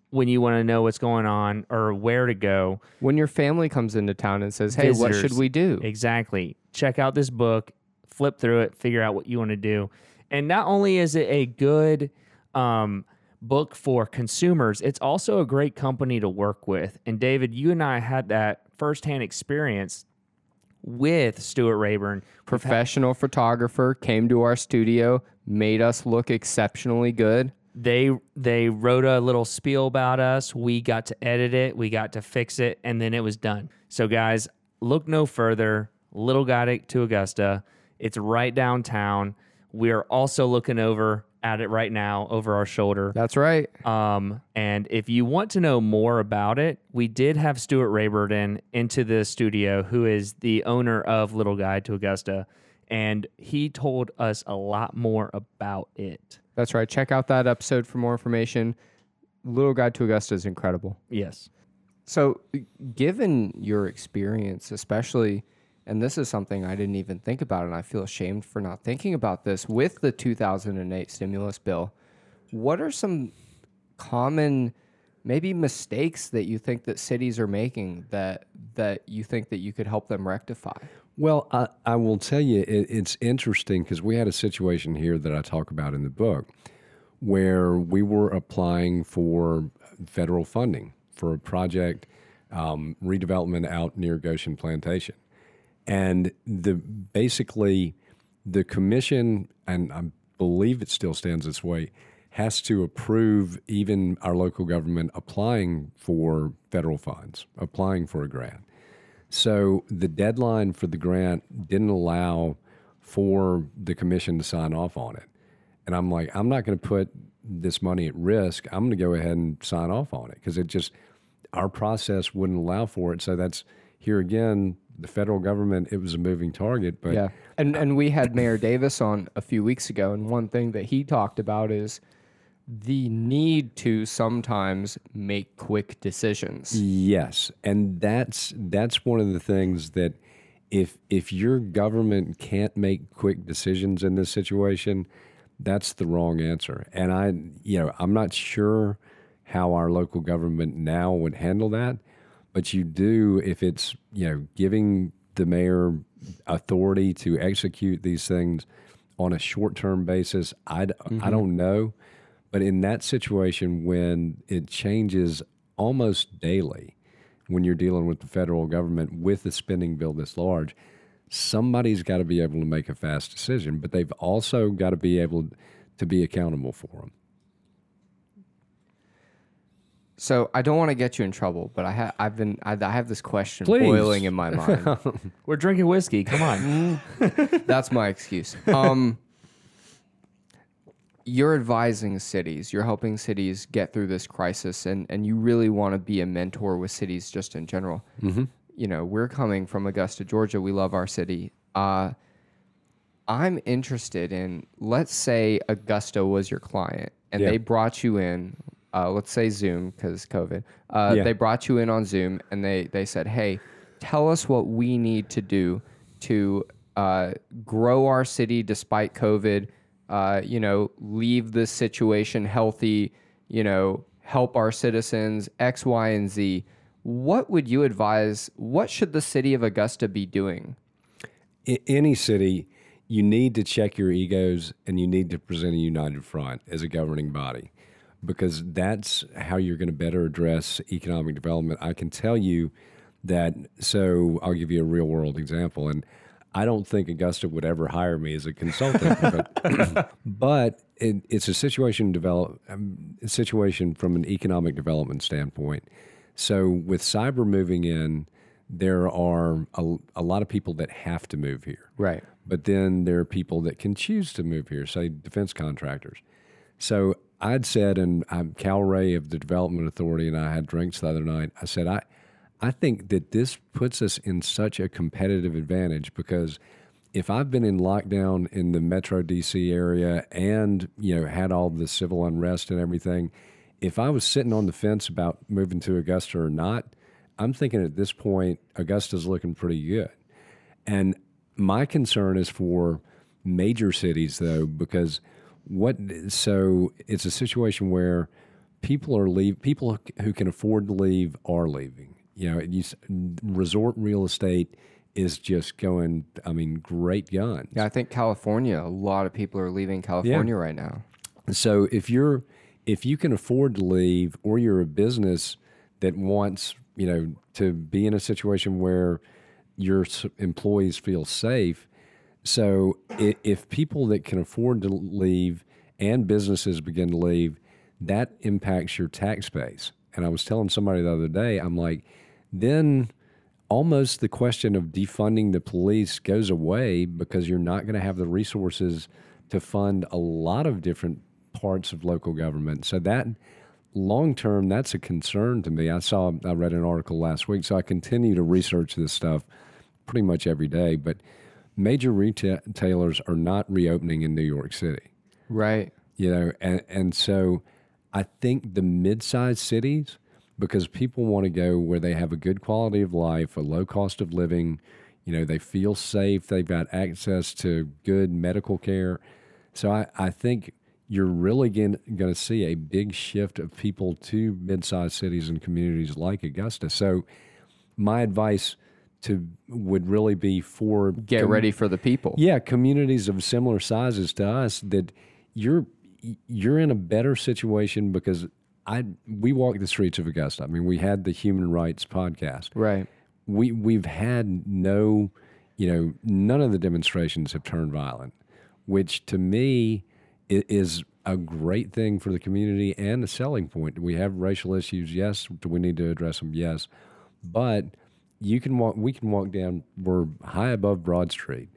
S3: when you want to know what's going on or where to go.
S2: When your family comes into town and says, "Hey, what should we do?"
S3: Exactly. Check out this book, flip through it, figure out what you want to do. And not only is it a good um, book for consumers, it's also a great company to work with. And David, you and I had that firsthand experience with Stuart Rayburn.
S2: Professional photographer came to our studio, made us look exceptionally good.
S3: They they wrote a little spiel about us. We got to edit it, we got to fix it, and then it was done. So guys, look no further. Little Guide to Augusta. It's right downtown. We are also looking over at it right now over our shoulder.
S2: That's right.
S3: Um, and if you want to know more about it, we did have Stuart Rayburn in into the studio, who is the owner of Little Guide to Augusta, and he told us a lot more about it.
S2: That's right. Check out that episode for more information. Little Guide to Augusta is incredible.
S3: Yes.
S2: So, given your experience, especially, and this is something I didn't even think about, and I feel ashamed for not thinking about this with the 2008 stimulus bill, what are some common, maybe mistakes that you think that cities are making that that you think that you could help them rectify?
S1: Well, I, I will tell you, it, it's interesting because we had a situation here that I talk about in the book where we were applying for federal funding for a project um, redevelopment out near Goshen Plantation. And the basically the commission, and I believe it still stands this way, has to approve even our local government applying for federal funds, applying for a grant. So the deadline for the grant didn't allow for the commission to sign off on it. And I'm like, I'm not going to put this money at risk. I'm going to go ahead and sign off on it because it just, our process wouldn't allow for it. So that's here again, the federal government, it was a moving target. But
S2: Yeah. And and we had Mayor Davis on a few weeks ago and one thing that he talked about is the need to sometimes make quick decisions.
S1: Yes, and that's that's one of the things that if if your government can't make quick decisions in this situation, that's the wrong answer. And I, you know, I'm not sure how our local government now would handle that, but you do if it's you know giving the mayor authority to execute these things on a short term basis. I I don't know. But in that situation, when it changes almost daily when you're dealing with the federal government with a spending bill this large. Somebody's got to be able to make a fast decision, but they've also got to be able to be accountable for them.
S2: So I don't want to get you in trouble, but I have I've been I, I have this question
S1: Please.
S2: boiling in my mind.
S3: We're drinking whiskey. Come on.
S2: That's my excuse. Um, you're advising cities. You're helping cities get through this crisis, and and you really want to be a mentor with cities just in general. Mm-hmm. You know, we're coming from Augusta, Georgia. We love our city. Uh, I'm interested in. Let's say Augusta was your client, and
S1: Yeah.
S2: they brought you in. Uh, let's say Zoom because COVID. Uh,
S1: Yeah.
S2: They brought you in on Zoom, and they they said, "Hey, tell us what we need to do to uh, grow our city despite COVID. Uh, you know, leave this situation healthy. You know, help our citizens X, Y, and Z." What would you advise? What should the city of Augusta be doing?
S1: I- any city, you need to check your egos and you need to present a united front as a governing body because that's how you're going to better address economic development. I can tell you that, so I'll give you a real world example. And I don't think Augusta would ever hire me as a consultant, but, but it, it's a situation develop um, a situation from an economic development standpoint. So with cyber moving in, there are a, a lot of people that have to move here.
S2: Right.
S1: But then there are people that can choose to move here, say defense contractors. So I'd said, and I'm uh, Cal Wray of the Development Authority, and I had drinks the other night. I said, I, I think that this puts us in such a competitive advantage because if I've been in lockdown in the Metro DC area and you know had all the civil unrest and everything, if I was sitting on the fence about moving to Augusta or not, I'm thinking at this point Augusta's looking pretty good. And my concern is for major cities, though, because what so it's a situation where people are leave people who can afford to leave are leaving. You know, you, resort real estate is just going. I mean, great guns.
S2: Yeah, I think California. A lot of people are leaving California right now.
S1: So if you're if you can afford to leave, or you're a business that wants you know to be in a situation where your employees feel safe. So if people that can afford to leave and businesses begin to leave, that impacts your tax base. And I was telling somebody the other day, I'm like, then almost the question of defunding the police goes away because you're not going to have the resources to fund a lot of different parts of local government. So that long term, that's a concern to me. I saw, I read an article last week, so I continue to research this stuff pretty much every day. But major retailers are not reopening in New York City.
S2: Right.
S1: you know and and so i think the mid-sized cities because people want to go where they have a good quality of life a low cost of living you know they feel safe they've got access to good medical care. So i, I think you're really going to see a big shift of people to mid-sized cities and communities like augusta. So my advice to would really be for
S2: Get
S1: com-
S2: ready for the people.
S1: yeah, communities of similar sizes to us that you're you're in a better situation because I we walk the streets of Augusta. I mean, we had the human rights podcast.
S2: Right.
S1: We we've had no, you know, none of the demonstrations have turned violent, which to me is a great thing for the community and a selling point. Do we have racial issues? Yes. Do we need to address them? Yes. But you can walk. We can walk down. We're high above Broad Street,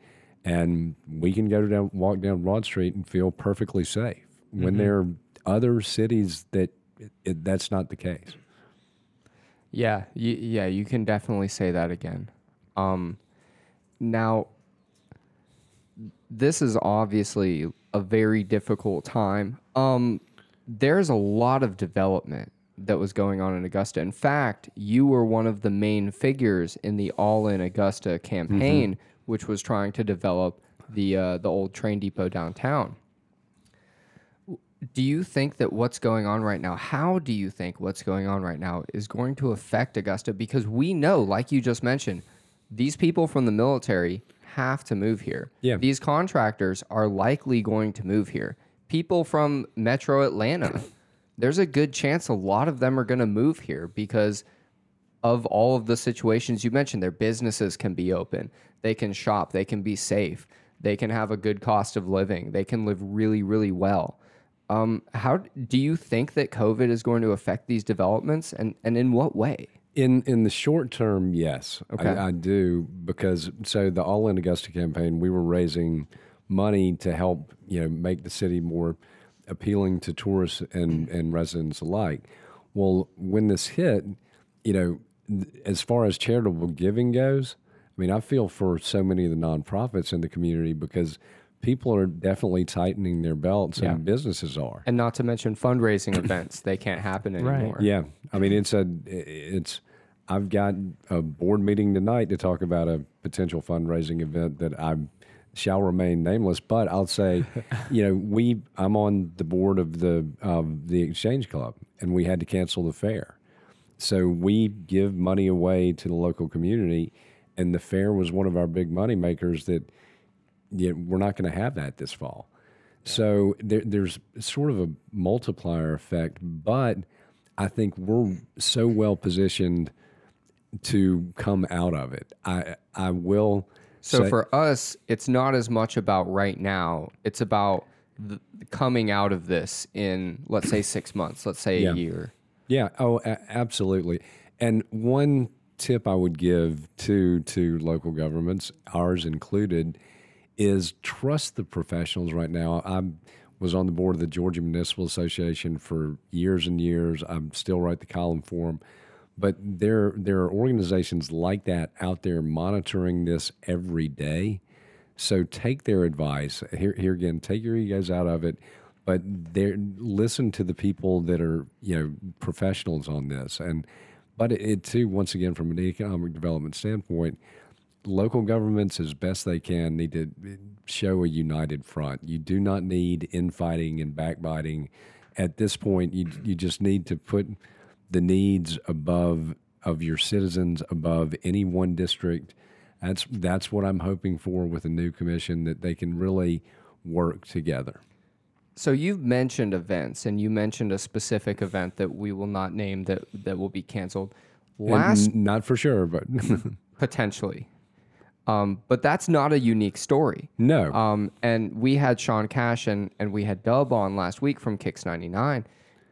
S1: and we can go down, walk down Broad Street and feel perfectly safe. When there are other cities that it, that's not the case.
S2: Yeah, y- yeah, you can definitely say that again. Um, now, this is obviously a very difficult time. Um, there's a lot of development that was going on in Augusta. In fact, you were one of the main figures in the All In Augusta campaign, which was trying to develop the uh, the old train depot downtown. Do you think that what's going on right now, how do you think what's going on right now is going to affect Augusta? Because we know, like you just mentioned, these people from the military have to move here.
S1: Yeah.
S2: These contractors are likely going to move here. People from Metro Atlanta, there's a good chance a lot of them are going to move here because of all of the situations you mentioned. Their businesses can be open, they can shop, they can be safe, they can have a good cost of living, they can live really, really well. Um, how do you think that COVID is going to affect these developments, and, and in what way?
S1: In in the short term, yes,
S2: Okay.
S1: I, I do because so the All In Augusta campaign, we were raising money to help you know make the city more appealing to tourists and and residents alike. Well, when this hit, you know, th- as far as charitable giving goes, I mean, I feel for so many of the nonprofits in the community because people are definitely tightening their belts
S2: Yeah.
S1: and businesses are.
S2: And not to mention fundraising events, they can't happen anymore.
S1: Yeah, I mean it's a it's. I've got a board meeting tonight to talk about a potential fundraising event that I shall remain nameless. But I'll say, you know, we I'm on the board of the of the Exchange Club, and we had to cancel the fair. So we give money away to the local community, and the fair was one of our big money makers. That yeah, we're not going to have that this fall. So there, there's sort of a multiplier effect, but I think we're so well positioned to come out of it. I I will.
S2: So
S1: say-
S2: for us, it's not as much about right now. It's about the, coming out of this in, let's say, six months, let's say
S1: Yeah.
S2: a year.
S1: Yeah. Oh, a- absolutely. And one tip I would give to to local governments, ours included, is trust the professionals. Right now, I was on the board of the Georgia Municipal Association for years and years. I'm still write the column for them, but there there are organizations like that out there monitoring this every day. So take their advice. Here, here again, take your egos out of it, but there, listen to the people that are you know professionals on this. And but it, it too, once again, from an economic development standpoint, local governments, as best they can, need to eh, show a united front. You do not need infighting and backbiting. At this point, you you just need to put the needs above of your citizens above any one district. That's that's what I'm hoping for with a new commission that they can really work together.
S2: So you've mentioned events, and you mentioned a specific event that we will not name that that will be canceled. Last
S1: n- not for sure, but
S2: potentially, um, but that's not a unique story.
S1: no.
S2: Um, and we had Sean Cash and, and we had Dub on last week from Kicks 99.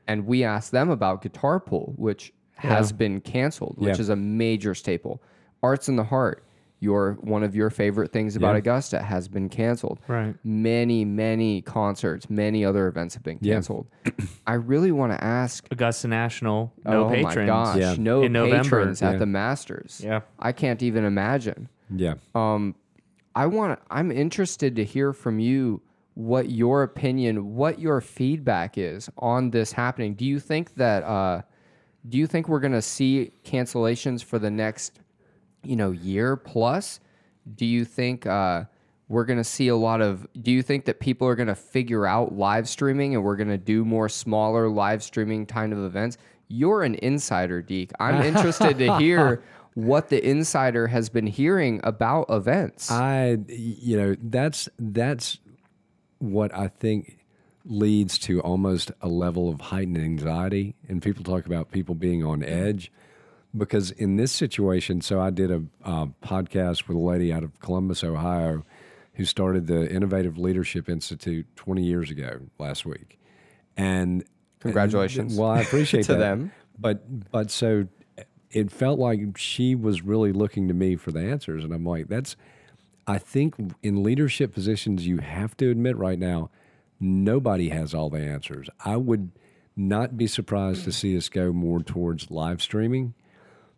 S2: And we asked them about Guitar Pull, which has been canceled, which
S1: Yeah.
S2: is a major staple. Arts in the Heart, your one of your favorite things about
S1: Yeah.
S2: Augusta, has been canceled.
S3: Right.
S2: Many, many concerts, many other events have been canceled. I really want to ask
S3: Augusta National, no
S2: oh
S3: patrons.
S2: my gosh, no
S3: In November.
S2: patrons
S1: Yeah.
S2: at the Masters.
S3: Yeah.
S2: I can't even imagine.
S1: yeah.
S2: Um, I want. I'm interested to hear from you what your opinion, what your feedback is on this happening. Do you think that? Uh, do you think we're going to see cancellations for the next, you know, year plus? Do you think uh, we're going to see a lot of? Do you think that people are going to figure out live streaming and we're going to do more smaller live streaming kind of events? You're an insider, Deke. I'm interested to hear what the insider has been hearing about events.
S1: I, you know, that's that's what I think leads to almost a level of heightened anxiety. And people talk about people being on edge because in this situation, so I did a uh, podcast with a lady out of Columbus, Ohio, who started the Innovative Leadership Institute 20 years ago last week, and
S2: Congratulations.
S1: well, I appreciate
S2: To
S1: that.
S2: them.
S1: But but so it felt like she was really looking to me for the answers, and I'm like, that's. I think in leadership positions, you have to admit right now, nobody has all the answers. I would not be surprised to see us go more towards live streaming,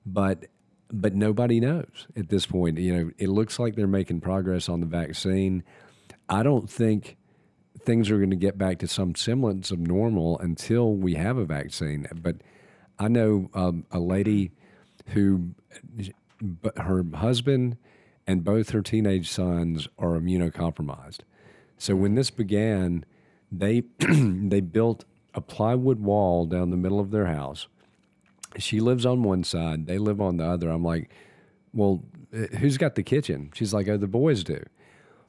S1: but but nobody knows at this point. You know, it looks like they're making progress on the vaccine. I don't think things are going to get back to some semblance of normal until we have a vaccine. But I know um, a lady who, but her husband and both her teenage sons are immunocompromised. So when this began, they they built a plywood wall down the middle of their house. She lives on one side, they live on the other. I'm like, well, uh, who's got the kitchen? She's like, oh, the boys do.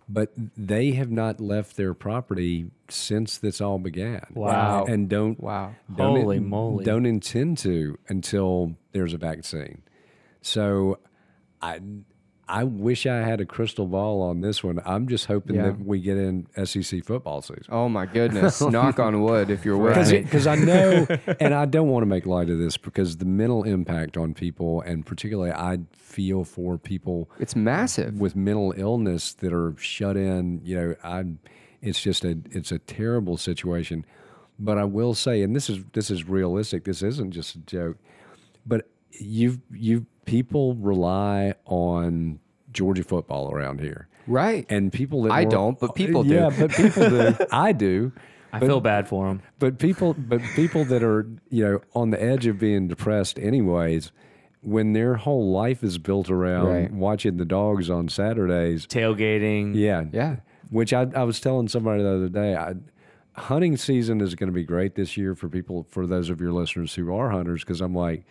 S1: but they have not left their property since this all began.
S3: Wow.
S1: And don't
S2: Wow.
S1: don't
S3: Holy moly.
S1: don't intend to until there's a vaccine. So I I wish I had a crystal ball on this one. I'm just hoping
S2: Yeah.
S1: that we get in SEC football season.
S2: Oh my goodness! Knock on wood if you're with
S1: Because I know, and I don't want to make light of this because the mental impact on people, and particularly I feel for people
S2: It's massive.
S1: with mental illness that are shut in. You know, I it's just a it's a terrible situation. But I will say, and this is this is realistic. This isn't just a joke. But you've you people rely on Georgia football around here,
S2: Right.
S1: and people that
S2: I
S1: work-
S2: don't, but people do.
S1: Yeah, but people do. I do.
S3: I feel bad for them.
S1: But people, but people that are you know on the edge of being depressed, anyways, when their whole life is built around
S2: Right.
S1: watching the dogs on Saturdays,
S3: Tailgating.
S1: yeah,
S2: Yeah.
S1: Which I, I was telling somebody the other day, I, hunting season is going to be great this year for people, for those of your listeners who are hunters, because I'm like,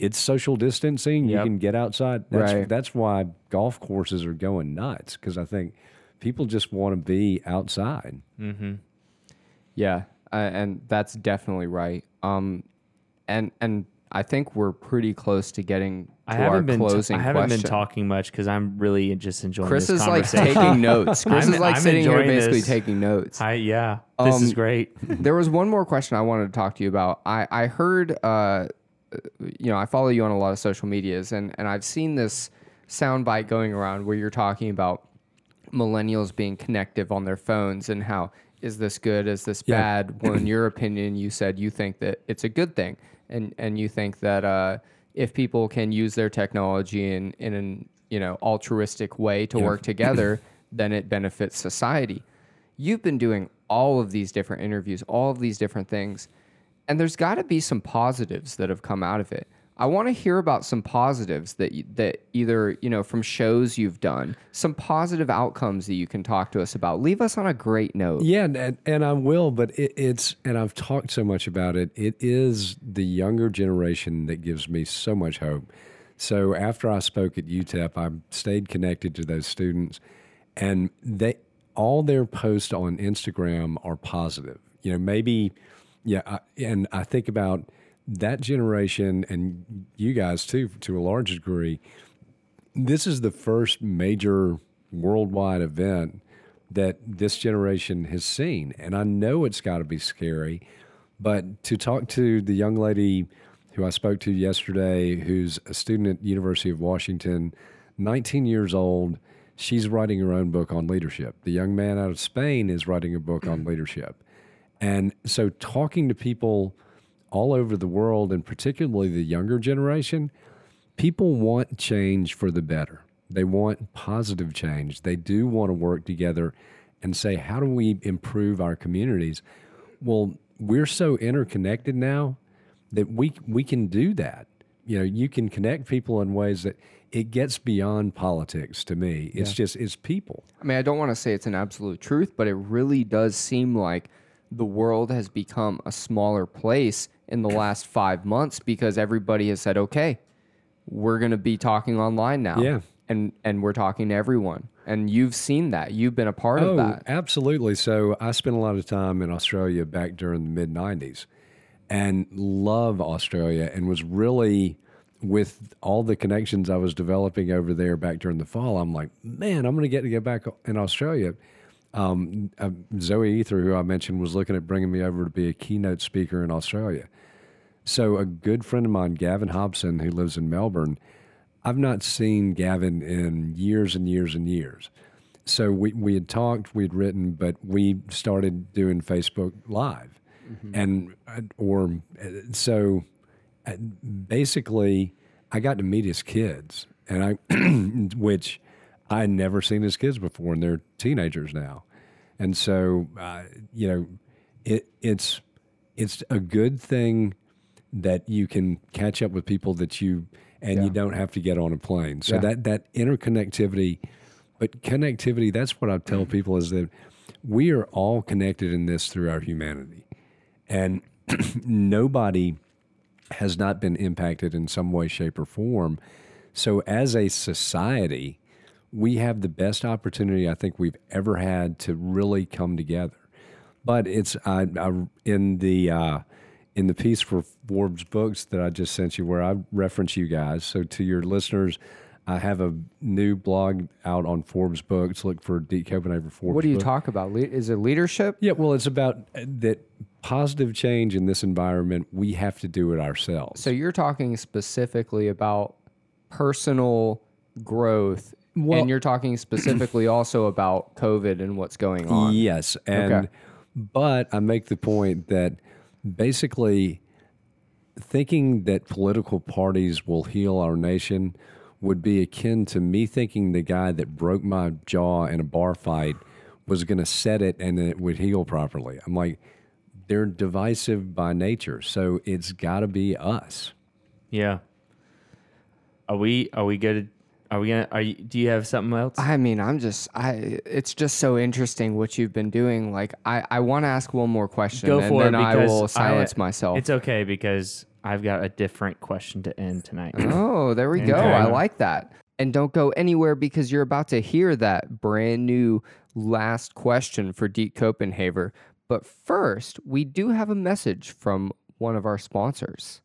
S1: it's social distancing. You can get outside. That's
S2: Right.
S1: that's why golf courses are going nuts because I think people just want to be outside.
S2: Yeah, uh, and that's definitely right. Um, and and I think we're pretty close to getting to
S3: I
S2: our
S3: haven't been.
S2: closing
S3: I haven't
S2: question.
S3: been talking much because I'm really just enjoying
S2: Chris
S3: this
S2: is like taking notes. Chris
S3: I'm-
S2: is like
S3: I'm
S2: sitting here basically
S3: this.
S2: taking notes.
S3: I yeah. This is
S2: Um,
S3: great.
S2: there was one more question I wanted to talk to you about. I I heard, uh, you know, I follow you on a lot of social medias, and and I've seen this soundbite going around where you're talking about millennials being connective on their phones and how is this good, is this
S1: Yeah.
S2: bad? Well, in your opinion, you said you think that it's a good thing, and and you think that uh, if people can use their technology in in an you know altruistic way to
S1: Yeah.
S2: work together, then it benefits society. You've been doing all of these different interviews, all of these different things, and there's got to be some positives that have come out of it. I want to hear about some positives that that either you know from shows you've done, some positive outcomes that you can talk to us about. Leave us on a great note.
S1: Yeah, and, and I will, but it, it's and I've talked so much about it. It is the younger generation that gives me so much hope. So after I spoke at UTEP, I stayed connected to those students, and they all their posts on Instagram are positive. You know, maybe, yeah, I, and I think about that generation and you guys too, to a large degree this is the first major worldwide event that this generation has seen. And I know it's got to be scary, but to talk to the young lady who I spoke to yesterday, who's a student at University of Washington, 19 years old, she's writing her own book on leadership. The young man out of Spain is writing a book on leadership. And so talking to people all over the world and particularly the younger generation, people want change for the better. They want positive change. They do want to work together and say, how do we improve our communities? Well, we're so interconnected now that we we can do that. You know, you can connect people in ways that it gets beyond politics to me. It's just it's people.
S2: I mean, I don't want to say it's an absolute truth, but it really does seem like the world has become a smaller place in the last five months because everybody has said, okay, we're going to be talking online now.
S1: Yeah.
S2: And, and we're talking to everyone. And you've seen that. You've been a part
S1: Oh,
S2: of that.
S1: absolutely. So I spent a lot of time in Australia back during the mid 90s and love Australia and was really with all the connections I was developing over there back during the fall. I'm like, man, I'm going to get to get back in Australia. Um, uh, Zoe Eather, who I mentioned, was looking at bringing me over to be a keynote speaker in Australia. So a good friend of mine, Gavin Hobson, who lives in Melbourne, I've not seen Gavin in years and years and years. So we, we had talked, we'd written, but we started doing Facebook Live. And, uh, or, uh, so uh, basically, I got to meet his kids, and I, which I had never seen his kids before, and they're teenagers now. And so, uh, you know, it, it's, it's a good thing that you can catch up with people that you and
S2: Yeah.
S1: you don't have to get on a plane. So
S2: Yeah.
S1: that that interconnectivity, but connectivity, that's what I tell people is that we are all connected in this through our humanity. And nobody has not been impacted in some way, shape, or form. So as a society, we have the best opportunity I think we've ever had to really come together. But it's I, I in the uh, in the piece for Forbes Books that I just sent you, where I reference you guys. So to your listeners, I have a new blog out on Forbes Books. Look for Deke Copenhaver Forbes.
S2: What do you
S1: book.
S2: talk about? Le- Is it leadership?
S1: Yeah, well, it's about uh, that positive change in this environment. We have to do it ourselves.
S2: So you're talking specifically about personal growth,
S1: Well-
S2: and you're talking specifically also about COVID and what's going on.
S1: Yes, and
S2: Okay.
S1: but I make the point that basically thinking that political parties will heal our nation would be akin to me thinking the guy that broke my jaw in a bar fight was going to set it and it would heal properly. I'm like, they're divisive by nature, so it's got to be us.
S3: Yeah. Are we are we good? Are we gonna? Are you? Do you have something else?
S2: I mean, I'm just, I. It's just so interesting what you've been doing. Like, I, I want to ask one more question,
S3: Go
S2: and
S3: for
S2: then
S3: it
S2: I
S3: because
S2: will
S3: I-
S2: silence myself.
S3: It's okay because I've got a different question to end tonight.
S2: Oh, there we go.
S3: Okay.
S2: I like that. And don't go anywhere because you're about to hear that brand new last question for Deke Copenhaver. But first, we do have a message from one of our sponsors.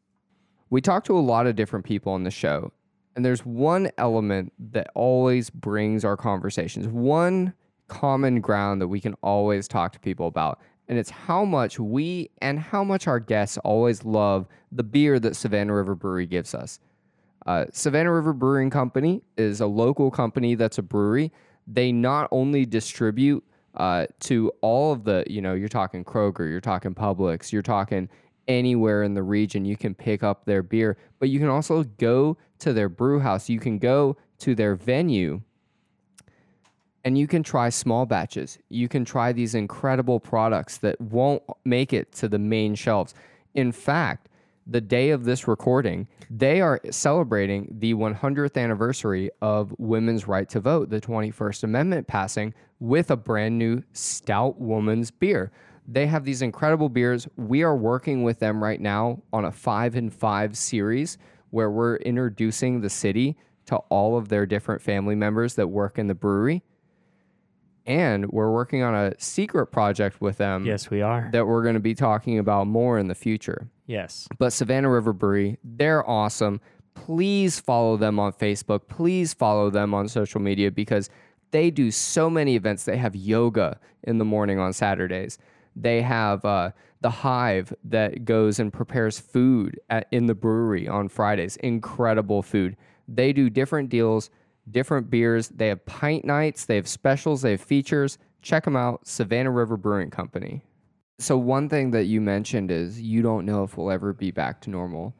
S2: We talk to a lot of different people on the show, and there's one element that always brings our conversations, one common ground that we can always talk to people about. And it's how much we and how much our guests always love the beer that Savannah River Brewery gives us. Uh, Savannah River Brewing Company is a local company that's a brewery. They not only distribute uh, to all of the, you know, you're talking Kroger, you're talking Publix, you're talking anywhere in the region, you can pick up their beer, but you can also go to their brew house. You can go to their venue and you can try small batches. You can try these incredible products that won't make it to the main shelves. In fact, the day of this recording, they are celebrating the 100th anniversary of women's right to vote, the 21st Amendment passing, with a brand new stout woman's beer. They have these incredible beers. We are working with them right now on a five and five series where we're introducing the city to all of their different family members that work in the brewery. And we're working on a secret project with them
S3: yes, we are.
S2: that we're going to be talking about more in the future.
S3: yes.
S2: But Savannah River Brewery, they're awesome. Please follow them on Facebook. Please follow them on social media because they do so many events. They have yoga in the morning on Saturdays. They have uh, the Hive that goes and prepares food at, in the brewery on Fridays. Incredible food. They do different deals, different beers. They have pint nights. They have specials. They have features. Check them out. Savannah River Brewing Company. So one thing that you mentioned is you don't know if we'll ever be back to normal.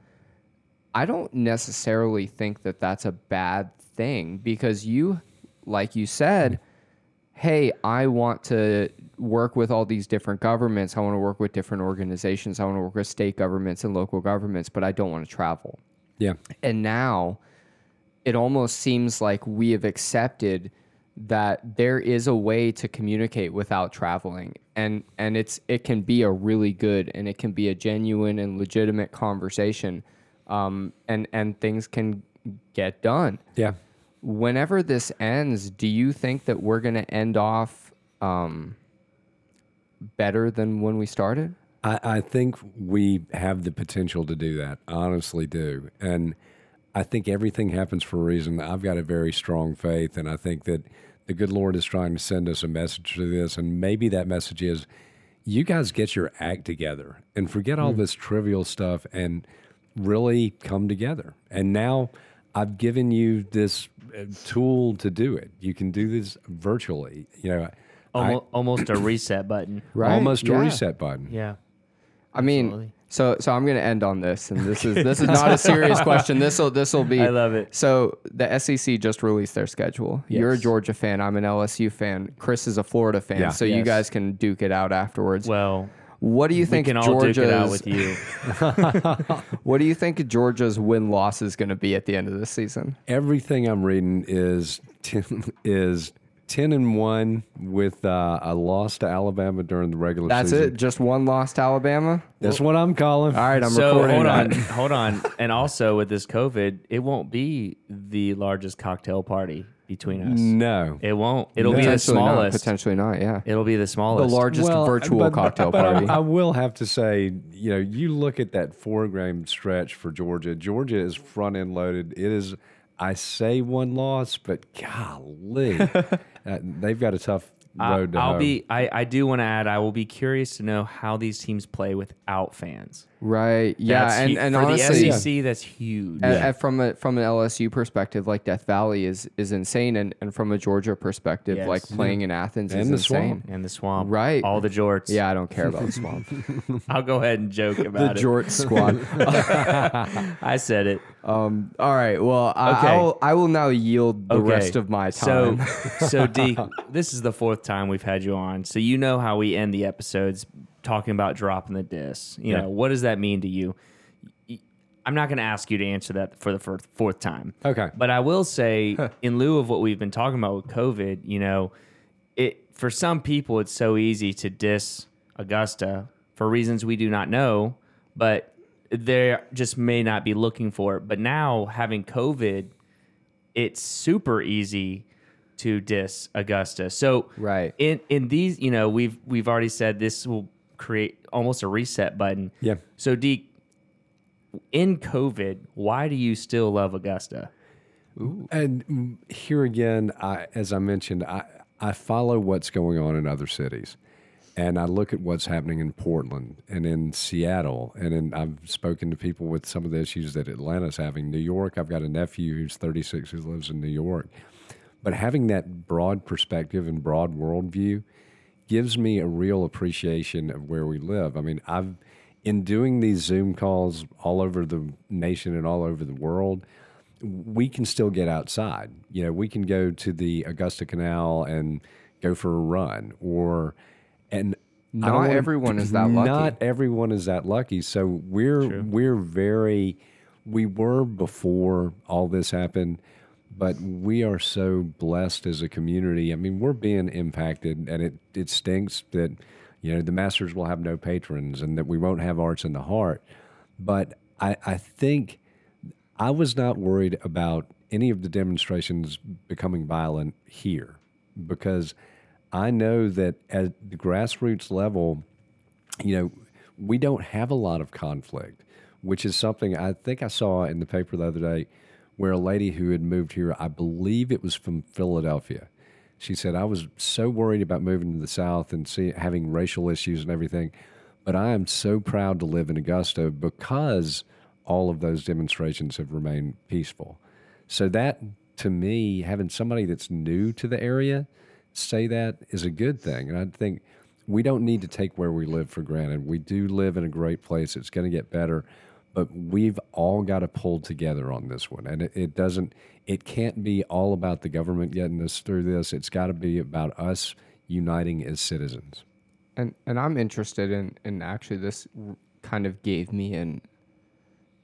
S2: I don't necessarily think that that's a bad thing because you like you said, hey, I want to work with all these different governments. I want to work with different organizations. I want to work with state governments and local governments, but I don't want to travel.
S1: Yeah.
S2: And now it almost seems like we have accepted that there is a way to communicate without traveling and and it's it can be a really good and it can be a genuine and legitimate conversation um, and and things can get done
S1: Yeah.
S2: Whenever this ends do you think that we're going to end off um, better than when we started
S1: I, I think we have the potential to do that. I honestly do. And I think everything happens for a reason. I've got a very strong faith, and I think that the good Lord is trying to send us a message through this. And maybe that message is you guys get your act together and forget all this trivial stuff and really come together. And now I've given you this tool to do it. You can do this virtually. You know, I-
S3: Almost, almost a reset button.
S2: right
S1: almost
S2: Yeah.
S1: a reset button.
S3: Yeah.
S2: I mean,
S3: Absolutely.
S2: so so I'm going to end on this, and this is this is not a serious question. This will this will be.
S3: I love it.
S2: So the SEC just released their schedule. You're a Georgia fan. I'm an LSU fan. Chris is a Florida fan.
S1: Yeah.
S2: So you guys can duke it out afterwards.
S3: Well,
S2: what do you
S3: we
S2: think
S3: can
S2: Georgia's
S3: duke out with you.
S2: What do you think Georgia's win loss is going to be at the end of this season?
S1: everything I'm reading is ten, is ten and one with uh, a loss to Alabama during the regular
S2: That's
S1: season.
S2: That's it. Just one loss to Alabama.
S1: That's what I'm calling.
S2: All right, I'm
S3: so
S2: recording
S3: hold on, hold on. And also with this COVID, it won't be the largest cocktail party between us.
S1: No.
S3: It won't. It'll
S1: No.
S3: be the
S2: Potentially not.
S3: smallest.
S2: Potentially not. Yeah.
S3: It'll be the smallest.
S2: The
S3: smallest.
S2: largest virtual
S1: but-
S2: cocktail
S1: but I-
S2: party.
S1: I, will have to say, you know, you look at that four game stretch for Georgia. Georgia is front end loaded. It is, I say one loss, but golly, uh, they've got a tough
S3: I-
S1: road to
S3: I'll
S1: hoe.
S3: be. I, I do want to add. I will be curious to know how these teams play without fans.
S2: Right. Yeah.
S3: That's
S2: and
S3: hu-
S2: and
S3: for
S2: honestly,
S3: the SEC, that's huge.
S2: a- a- from a from an LSU perspective, like Death Valley is is insane, and, and from a Georgia perspective,
S3: Yes.
S2: like playing in Athens
S1: And
S2: is
S1: the
S2: insane.
S1: swamp.
S3: and the swamp,
S2: Right.
S3: All the jorts.
S2: Yeah, I don't care about the swamp.
S3: I'll go ahead and joke
S2: the
S3: about it.
S2: Jort squad.
S3: I said it.
S2: Um. All right. Well, I,
S3: Okay.
S2: I will. I will now yield the
S3: Okay.
S2: rest of my time.
S3: So, so Deke, this is the fourth time we've had you on, so you know how we end the episodes talking about dropping the disc. You
S1: Yeah.
S3: know, what does that mean to you? I'm not going to ask you to answer that for the fir- fourth time.
S1: Okay.
S3: But I will say, in lieu of what we've been talking about with COVID, you know, it for some people it's so easy to diss Augusta for reasons we do not know, but they just may not be looking for it. But now having COVID, it's super easy to diss Augusta. So
S2: Right.
S3: in in these, you know, we've we've already said this will create almost a reset button.
S1: Yeah.
S3: So Deke, in COVID, why do you still love Augusta?
S1: And mm, here again, I, as I mentioned, I, I follow what's going on in other cities. And I look at what's happening in Portland and in Seattle. And in, I've spoken to people with some of the issues that Atlanta's having. New York, I've got a nephew who's 36 who lives in New York. But having that broad perspective and broad worldview gives me a real appreciation of where we live. I mean, I've in doing these Zoom calls all over the nation and all over the world, we can still get outside. You know, we can go to the Augusta Canal and go for a run or and don't wanna-
S2: everyone is that lucky.
S1: Not everyone is that lucky. So we're we're very we were before all this happened, but we are so blessed as a community. I mean, we're being impacted and it it stinks that you know the masters will have no patrons and that we won't have arts in the heart. But I, I think I was not worried about any of the demonstrations becoming violent here because I know that at the grassroots level, you know, we don't have a lot of conflict, which is something I think I saw in the paper the other day where a lady who had moved here, I believe it was from Philadelphia. She said, I was so worried about moving to the South and see, having racial issues and everything, but I am so proud to live in Augusta because all of those demonstrations have remained peaceful. So that to me, having somebody that's new to the area say that is a good thing. And I think we don't need to take where we live for granted. We do live in a great place. It's going to get better, but we've all got to pull together on this one. And it, it doesn't, it can't be all about the government getting us through this. It's got to be about us uniting as citizens.
S2: and and I'm interested in in actually this kind of gave me an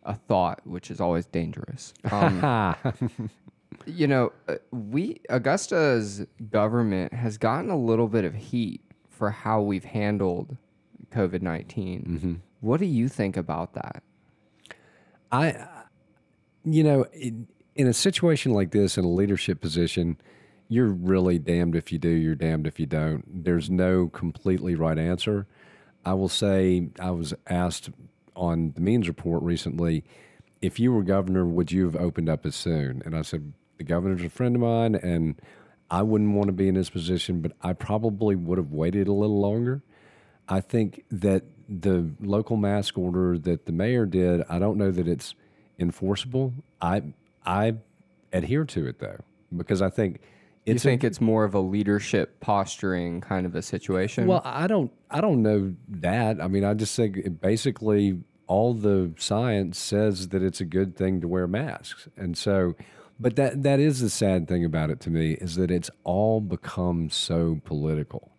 S2: a thought, which is always dangerous. Um, you know, uh, we Augusta's government has gotten a little bit of heat for how we've handled COVID 19 What do you think about that?
S1: I, you know, in, in a situation like this, in a leadership position, you're really damned if you do, you're damned if you don't. There's no completely right answer. I will say, I was asked on the Means Report recently, if you were governor, would you have opened up as soon? And I said, the governor's a friend of mine, and I wouldn't want to be in his position, but I probably would have waited a little longer. I think that the local mask order that the mayor did, I don't know that it's enforceable. I I adhere to it though because I think
S2: You
S1: it's a-
S2: think it's more of a leadership posturing kind of a situation?
S1: well, I don't I don't know that. I mean, I just think it basically all the science says that it's a good thing to wear masks. And so but that that is the sad thing about it to me is that it's all become so political.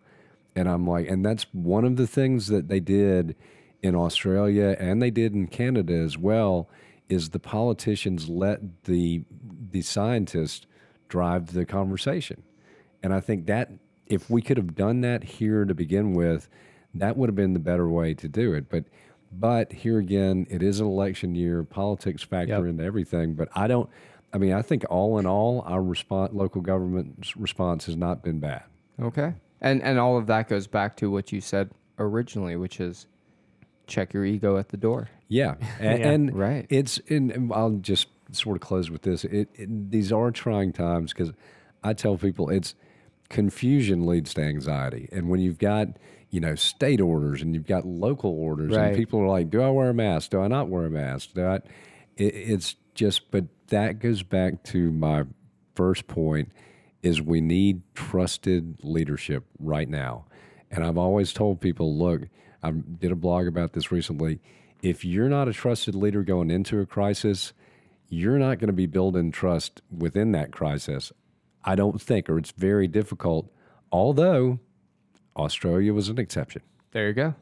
S1: And I'm like and that's one of the things that they did in Australia and they did in Canada as well is the politicians let the the scientists drive the conversation. And I think that if we could have done that here to begin with, that would have been the better way to do it. But but here again, it is an election year. Politics factor
S3: Yep.
S1: into everything. But I don't I mean, I think all in all, our response, local government's response has not been bad.
S2: Okay. And and all of that goes back to what you said originally, which is check your ego at the door.
S1: Yeah, and,
S3: Yeah.
S1: and
S2: Right.
S1: It's and and I'll just sort of close with this. It, it these are trying times because I tell people it's confusion leads to anxiety, and when you've got you know state orders and you've got local orders,
S2: Right.
S1: and people are like, "Do I wear a mask? Do I not wear a mask? Do I?" It, it's just, but that goes back to my first point: is we need trusted leadership right now. And I've always told people, look, I did a blog about this recently. If you're not a trusted leader going into a crisis, you're not going to be building trust within that crisis. I don't think, or it's very difficult. Although Australia was an exception.
S2: There you go.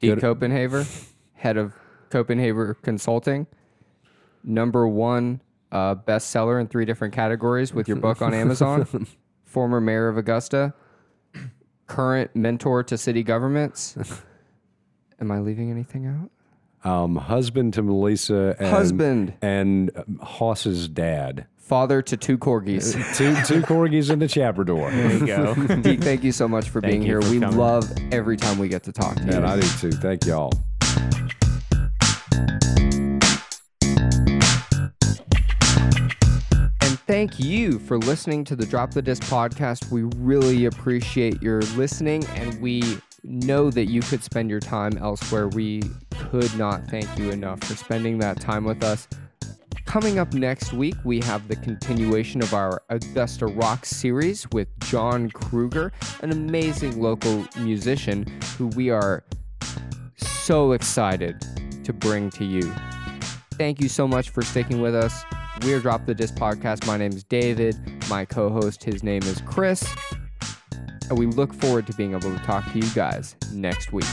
S2: D.
S1: Good-
S2: Copenhaver, head of Copenhaver Consulting, number one uh, bestseller in three different categories with your book on Amazon. Former mayor of Augusta, current mentor to city governments. Am I leaving anything out?
S1: Um, husband to Melissa, and,
S2: Husband.
S1: and um, Hoss's dad.
S2: Father to two corgis.
S1: two two corgis and a Chaprador.
S3: There you go.
S2: Deke, thank you so much for
S3: Thank
S2: being
S3: you
S2: here.
S3: for
S2: we
S3: coming.
S2: love every time we get to talk to you.
S1: And I do too. Thank y'all.
S2: Thank you for listening to the Drop the Disc podcast. We really appreciate your listening, and we know that you could spend your time elsewhere. We could not thank you enough for spending that time with us. Coming up next week, we have the continuation of our Augusta Rock series with John Kruger, an amazing local musician who we are so excited to bring to you. Thank you so much for sticking with us. We're Drop the Disc Podcast. My name is David. My co host, his name is Chris. And we look forward to being able to talk to you guys next week.